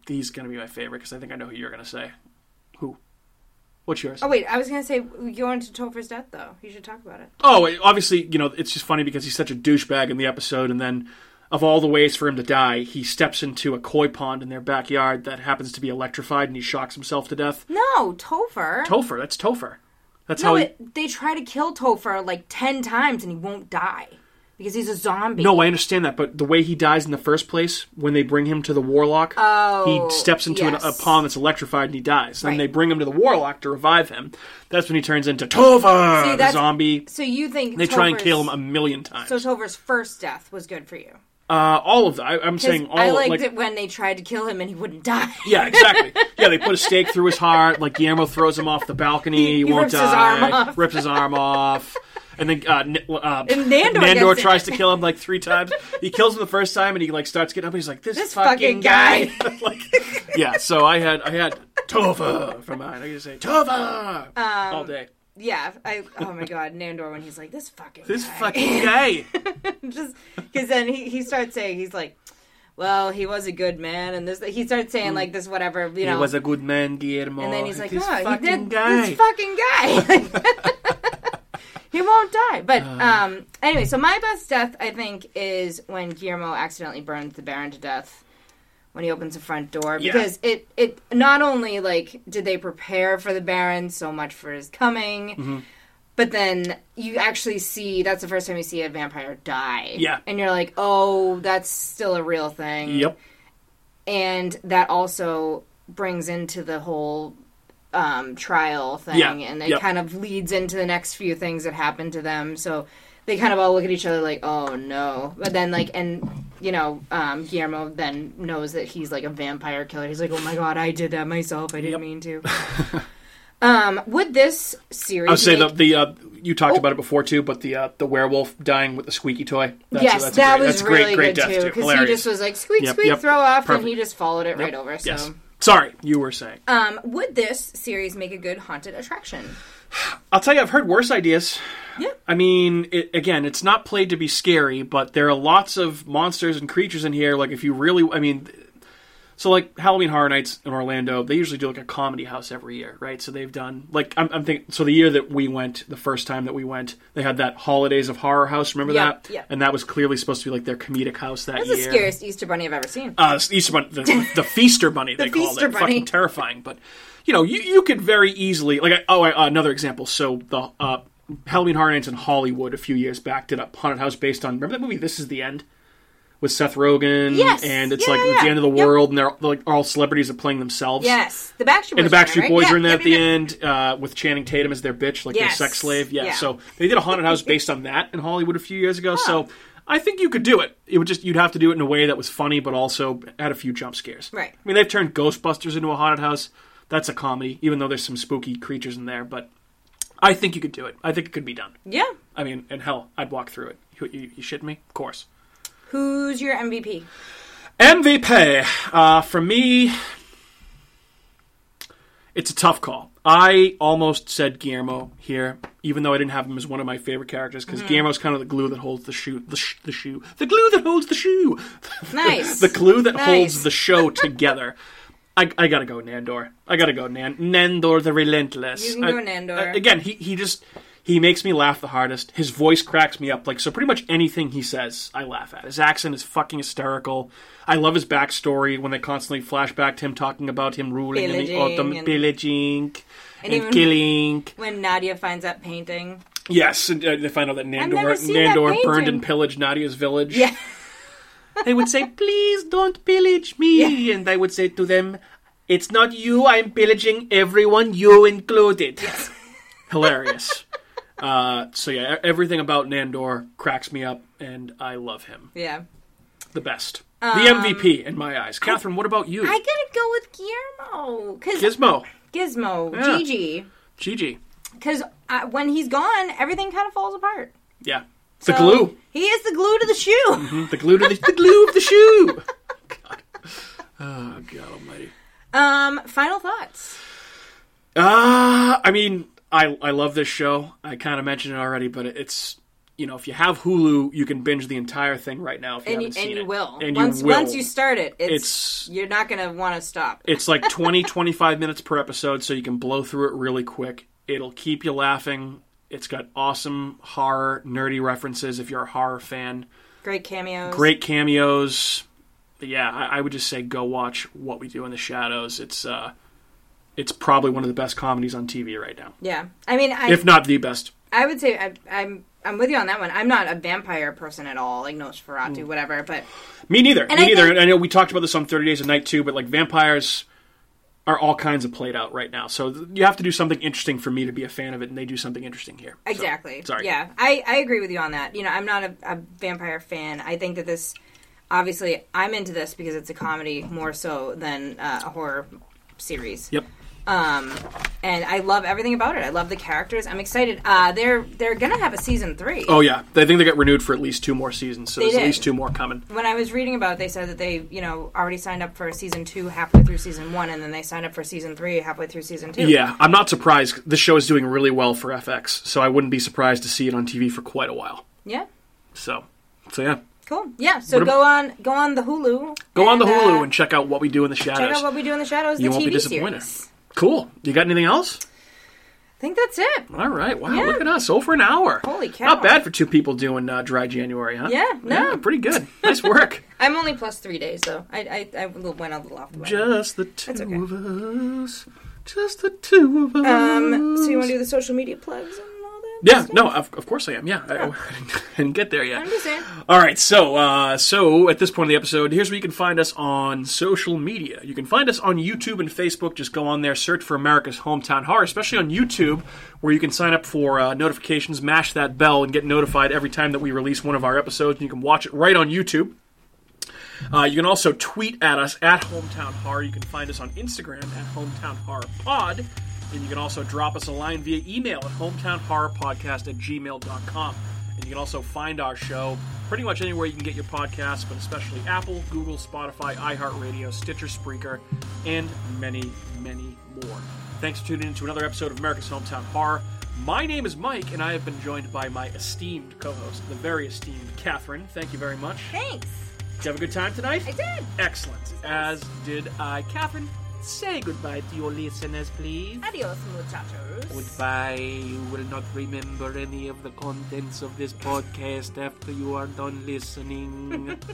he's gonna be my favorite because I think I know who you're gonna say. Who? What's yours? Oh wait, I was gonna say you on to Topher's death though. You should talk about it. Oh, wait, obviously, you know, it's just funny because he's such a douchebag in the episode, and then of all the ways for him to die, he steps into a koi pond in their backyard that happens to be electrified, and he shocks himself to death. No, Topher. Topher, that's Topher. That's No, how he. it, they try to kill Topher like ten times and he won't die because he's a zombie. No, I understand that, but the way he dies in the first place, when they bring him to the Warlock, Oh, he steps into an, a pond that's electrified and he dies. Then Right. they bring him to the Warlock to revive him. That's when he turns into Topher, See, the zombie. So you think They try and kill him a million times. So Topher's first death was good for you. uh, all of that. I, I'm 'Cause saying all I liked like, it when they tried to kill him and he wouldn't die. Yeah, exactly. Yeah, they put a stake through his heart. Like Guillermo throws him off the balcony. He, He won't rips his die. arm off. Rips his arm off. And then uh, N- uh, And Nandor gets tries it. to kill him like three times. He kills him the first time, and he like starts getting up. and He's like, "This, This fucking, fucking guy." guy. like, yeah. So I had I had Topher for mine. I gotta say Topher Um, all day. Yeah, I. Oh my god, Nandor when he's like this fucking This guy. fucking guy. just because then he, he starts saying he's like, well, he was a good man, and this he starts saying like this whatever you know, He was a good man, Guillermo. and then he's like, this oh, he fucking did guy. this fucking guy. He won't die. But Uh. um, anyway, so my best death I think is when Guillermo accidentally burns the Baron to death when he opens the front door Yeah. because it it not only like did they prepare for the Baron so much for his coming. Mm-hmm. But then you actually see that's the first time you see a vampire die. Yeah. And you're like, oh, that's still a real thing. Yep. And that also brings into the whole um, trial thing. Yeah. And it Yep. kind of leads into the next few things that happen to them. So they kind of all look at each other like, oh no. But then, like, and, you know, um, Guillermo then knows that he's like a vampire killer. He's like, oh my god, I did that myself. I didn't Yep. mean to. um, would this series. I would say make- the the uh, you talked Oh. about it before too, but the uh, the werewolf dying with the squeaky toy. That's yes, that's that great, was a great, really great good death too because he just was like squeak Yep, squeak yep. throw off Perfect. and he just followed it right over. So Yes. Sorry, you were saying. Um, would this series make a good haunted attraction? I'll tell you, I've heard worse ideas. Yeah. I mean, it, again, it's not played to be scary, but there are lots of monsters and creatures in here. Like, if you really, I mean, so like Halloween Horror Nights in Orlando, they usually do like a comedy house every year, right? So they've done like I'm, I'm thinking. So the year that we went, the first time that we went, they had that Holidays of Horror house. Remember Yeah, that? yeah. And that was clearly supposed to be like their comedic house that year. That's year. the scariest Easter bunny I've ever seen. Uh, Easter bunny, the, the Feaster bunny, they called Feaster it. bunny. Fucking terrifying. But you know, you, you could very easily like. I- Oh, I, another example. So the uh, Halloween Horror Nights in Hollywood a few years back did a haunted house based on. Remember that movie? This is the end. With Seth Rogen, Yes. and it's Yeah, like yeah, the end of the Yep. world, and they're like all celebrities are playing themselves. yes, the Backstreet Boys. And the Backstreet right? Boys Yeah, are in there at the end uh, with Channing Tatum as their bitch, like Yes. their sex slave. Yeah. So they did a haunted house based on that in Hollywood a few years ago. So I think you could do it. It would just you'd have to do it in a way that was funny, but also had a few jump scares. Right. I mean, they've turned Ghostbusters into a haunted house. That's a comedy, even though there's some spooky creatures in there. But I think you could do it. I think it could be done. Yeah. I mean, and hell, I'd walk through it. You, you, you shitting me? Of course. Who's your MVP? MVP uh, for me, it's a tough call. I almost said Guillermo here, even though I didn't have him as one of my favorite characters, because Guillermo's kind of the glue that holds the shoe, the, sh- the shoe, the glue that holds the shoe, Nice. the glue that Nice. holds the show together. I, I gotta go Nandor. I gotta go Nan- Nandor the Relentless. You can I- go Nandor. uh, again, he he just he makes me laugh the hardest. His voice cracks me up. Like so, pretty much anything he says, I laugh at. His accent is fucking hysterical. I love his backstory when they constantly flash back to him talking about him ruling in the Pillaging autumn, and- pillaging and, even- killing. when Nadia finds that painting. Yes, and uh, they find out that never Nandor that Nandor burned and pillaged Nadia's village. Yeah. they would say, "Please don't pillage me," and I would say to them, "It's not you. I'm pillaging everyone, you included." Hilarious. Uh, so yeah, everything about Nandor cracks me up, and I love him. Yeah. The best, the MVP in my eyes. Catherine, what about you? Um, I gotta go with Guillermo. Because Gizmo, Gizmo, Yeah. Gigi. Gigi, Because uh, when he's gone, everything kind of falls apart. yeah, the So, glue, He is the glue to the shoe. the glue to the, the glue of the shoe. God. Oh God Almighty. Um, final thoughts. Uh, I mean, I I love this show. I kind of mentioned it already, but it's you know if you have Hulu, you can binge the entire thing right now if you And you, haven't and seen you it. will. And once you will. once you start it, it's, It's- you're not gonna want to stop. It's like 20, 25 minutes per episode, so you can blow through it really quick. It'll keep you laughing. It's got awesome horror, nerdy references if you're a horror fan. Great cameos. Great cameos. Yeah, I, I would just say go watch What We Do in the Shadows. It's uh, it's probably one of the best comedies on TV right now, Yeah. I mean, I if not the best. I would say I, I'm I'm with you on that one. I'm not a vampire person at all, like Nosferatu, whatever. But Me neither. And Me I neither. think- I know we talked about this on Thirty Days a Night too, but like vampires are all kinds of played out right now. So you have to do something interesting for me to be a fan of it, and they do something interesting here. So, Exactly. sorry. Yeah, I, I agree with you on that. You know, I'm not a, a vampire fan. I think that this, obviously, I'm into this because it's a comedy more so than uh, a horror series. Yep. Um, and I love everything about it. I love the characters. I'm excited. Uh, they're they're gonna have a season three. Oh yeah, I think they got renewed for at least two more seasons. So They there's at did. least two more coming. When I was reading about it, they said that they, you know, already signed up for season two halfway through season one, and then they signed up for season three halfway through season two. Yeah, I'm not surprised. This show is doing really well for FX, so I wouldn't be surprised to see it on TV for quite a while. Yeah. So, so yeah, Cool. Yeah. So What ab- go on, go on the Hulu. go on the and, Hulu uh, and check out what we do in the shadows. check out what we do in the shadows. you the won't TV be disappointed. series. Cool. You got anything else? I think that's it. All right. Wow. Yeah. Look at us. Over an hour. Holy cow. Not bad for two people doing uh, dry January, huh? Yeah, no. Yeah, pretty good. Nice work. I'm only plus three days, though. I I, I went a little off the way. Just the two okay. of us. Just the two of us. Um. So you want to do the social media plugs and all that? Yeah, no, of, of course I am. Yeah, I, I didn't get there yet. I'm just saying. All right, so uh, so at this point of the episode, here's where you can find us on social media. You can find us on YouTube and Facebook. Just go on there, search for America's Hometown Horror, especially on YouTube, where you can sign up for uh, notifications, mash that bell, and get notified every time that we release one of our episodes. And you can watch it right on YouTube. Uh, you can also tweet at us at Hometown Horror. You can find us on Instagram at Hometown Horror Pod. And you can also drop us a line via email at hometownhorrorpodcast at gmail.com. And you can also find our show pretty much anywhere you can get your podcasts, but especially Apple, Google, Spotify, iHeartRadio, Stitcher, Spreaker, and many, many more. Thanks for tuning in to another episode of America's Hometown Horror. My name is Mike, and I have been joined by my esteemed co host, the very esteemed Catherine. Thank you very much. Thanks. Did you have a good time tonight? I did. Excellent. As did I. Catherine, say goodbye to your listeners, please. Adios, muchachos. Goodbye. You will not remember any of the contents of this podcast after you are done listening.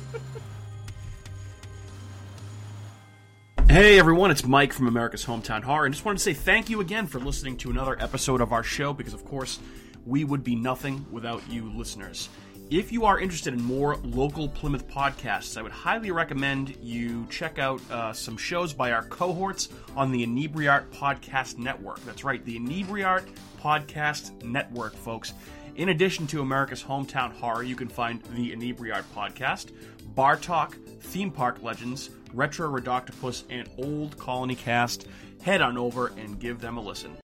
Hey everyone, it's Mike from America's Hometown Horror, and just wanted to say thank you again for listening to another episode of our show because, of course, we would be nothing without you listeners. If you are interested in more local Plymouth podcasts, I would highly recommend you check out uh, some shows by our cohorts on the Inebriart Podcast Network. That's right, the Inebriart Podcast Network, folks. In addition to America's Hometown Horror, you can find the Inebriart Podcast, Bar Talk, Theme Park Legends, Retro Redoctopus, and Old Colony Cast. Head on over and give them a listen.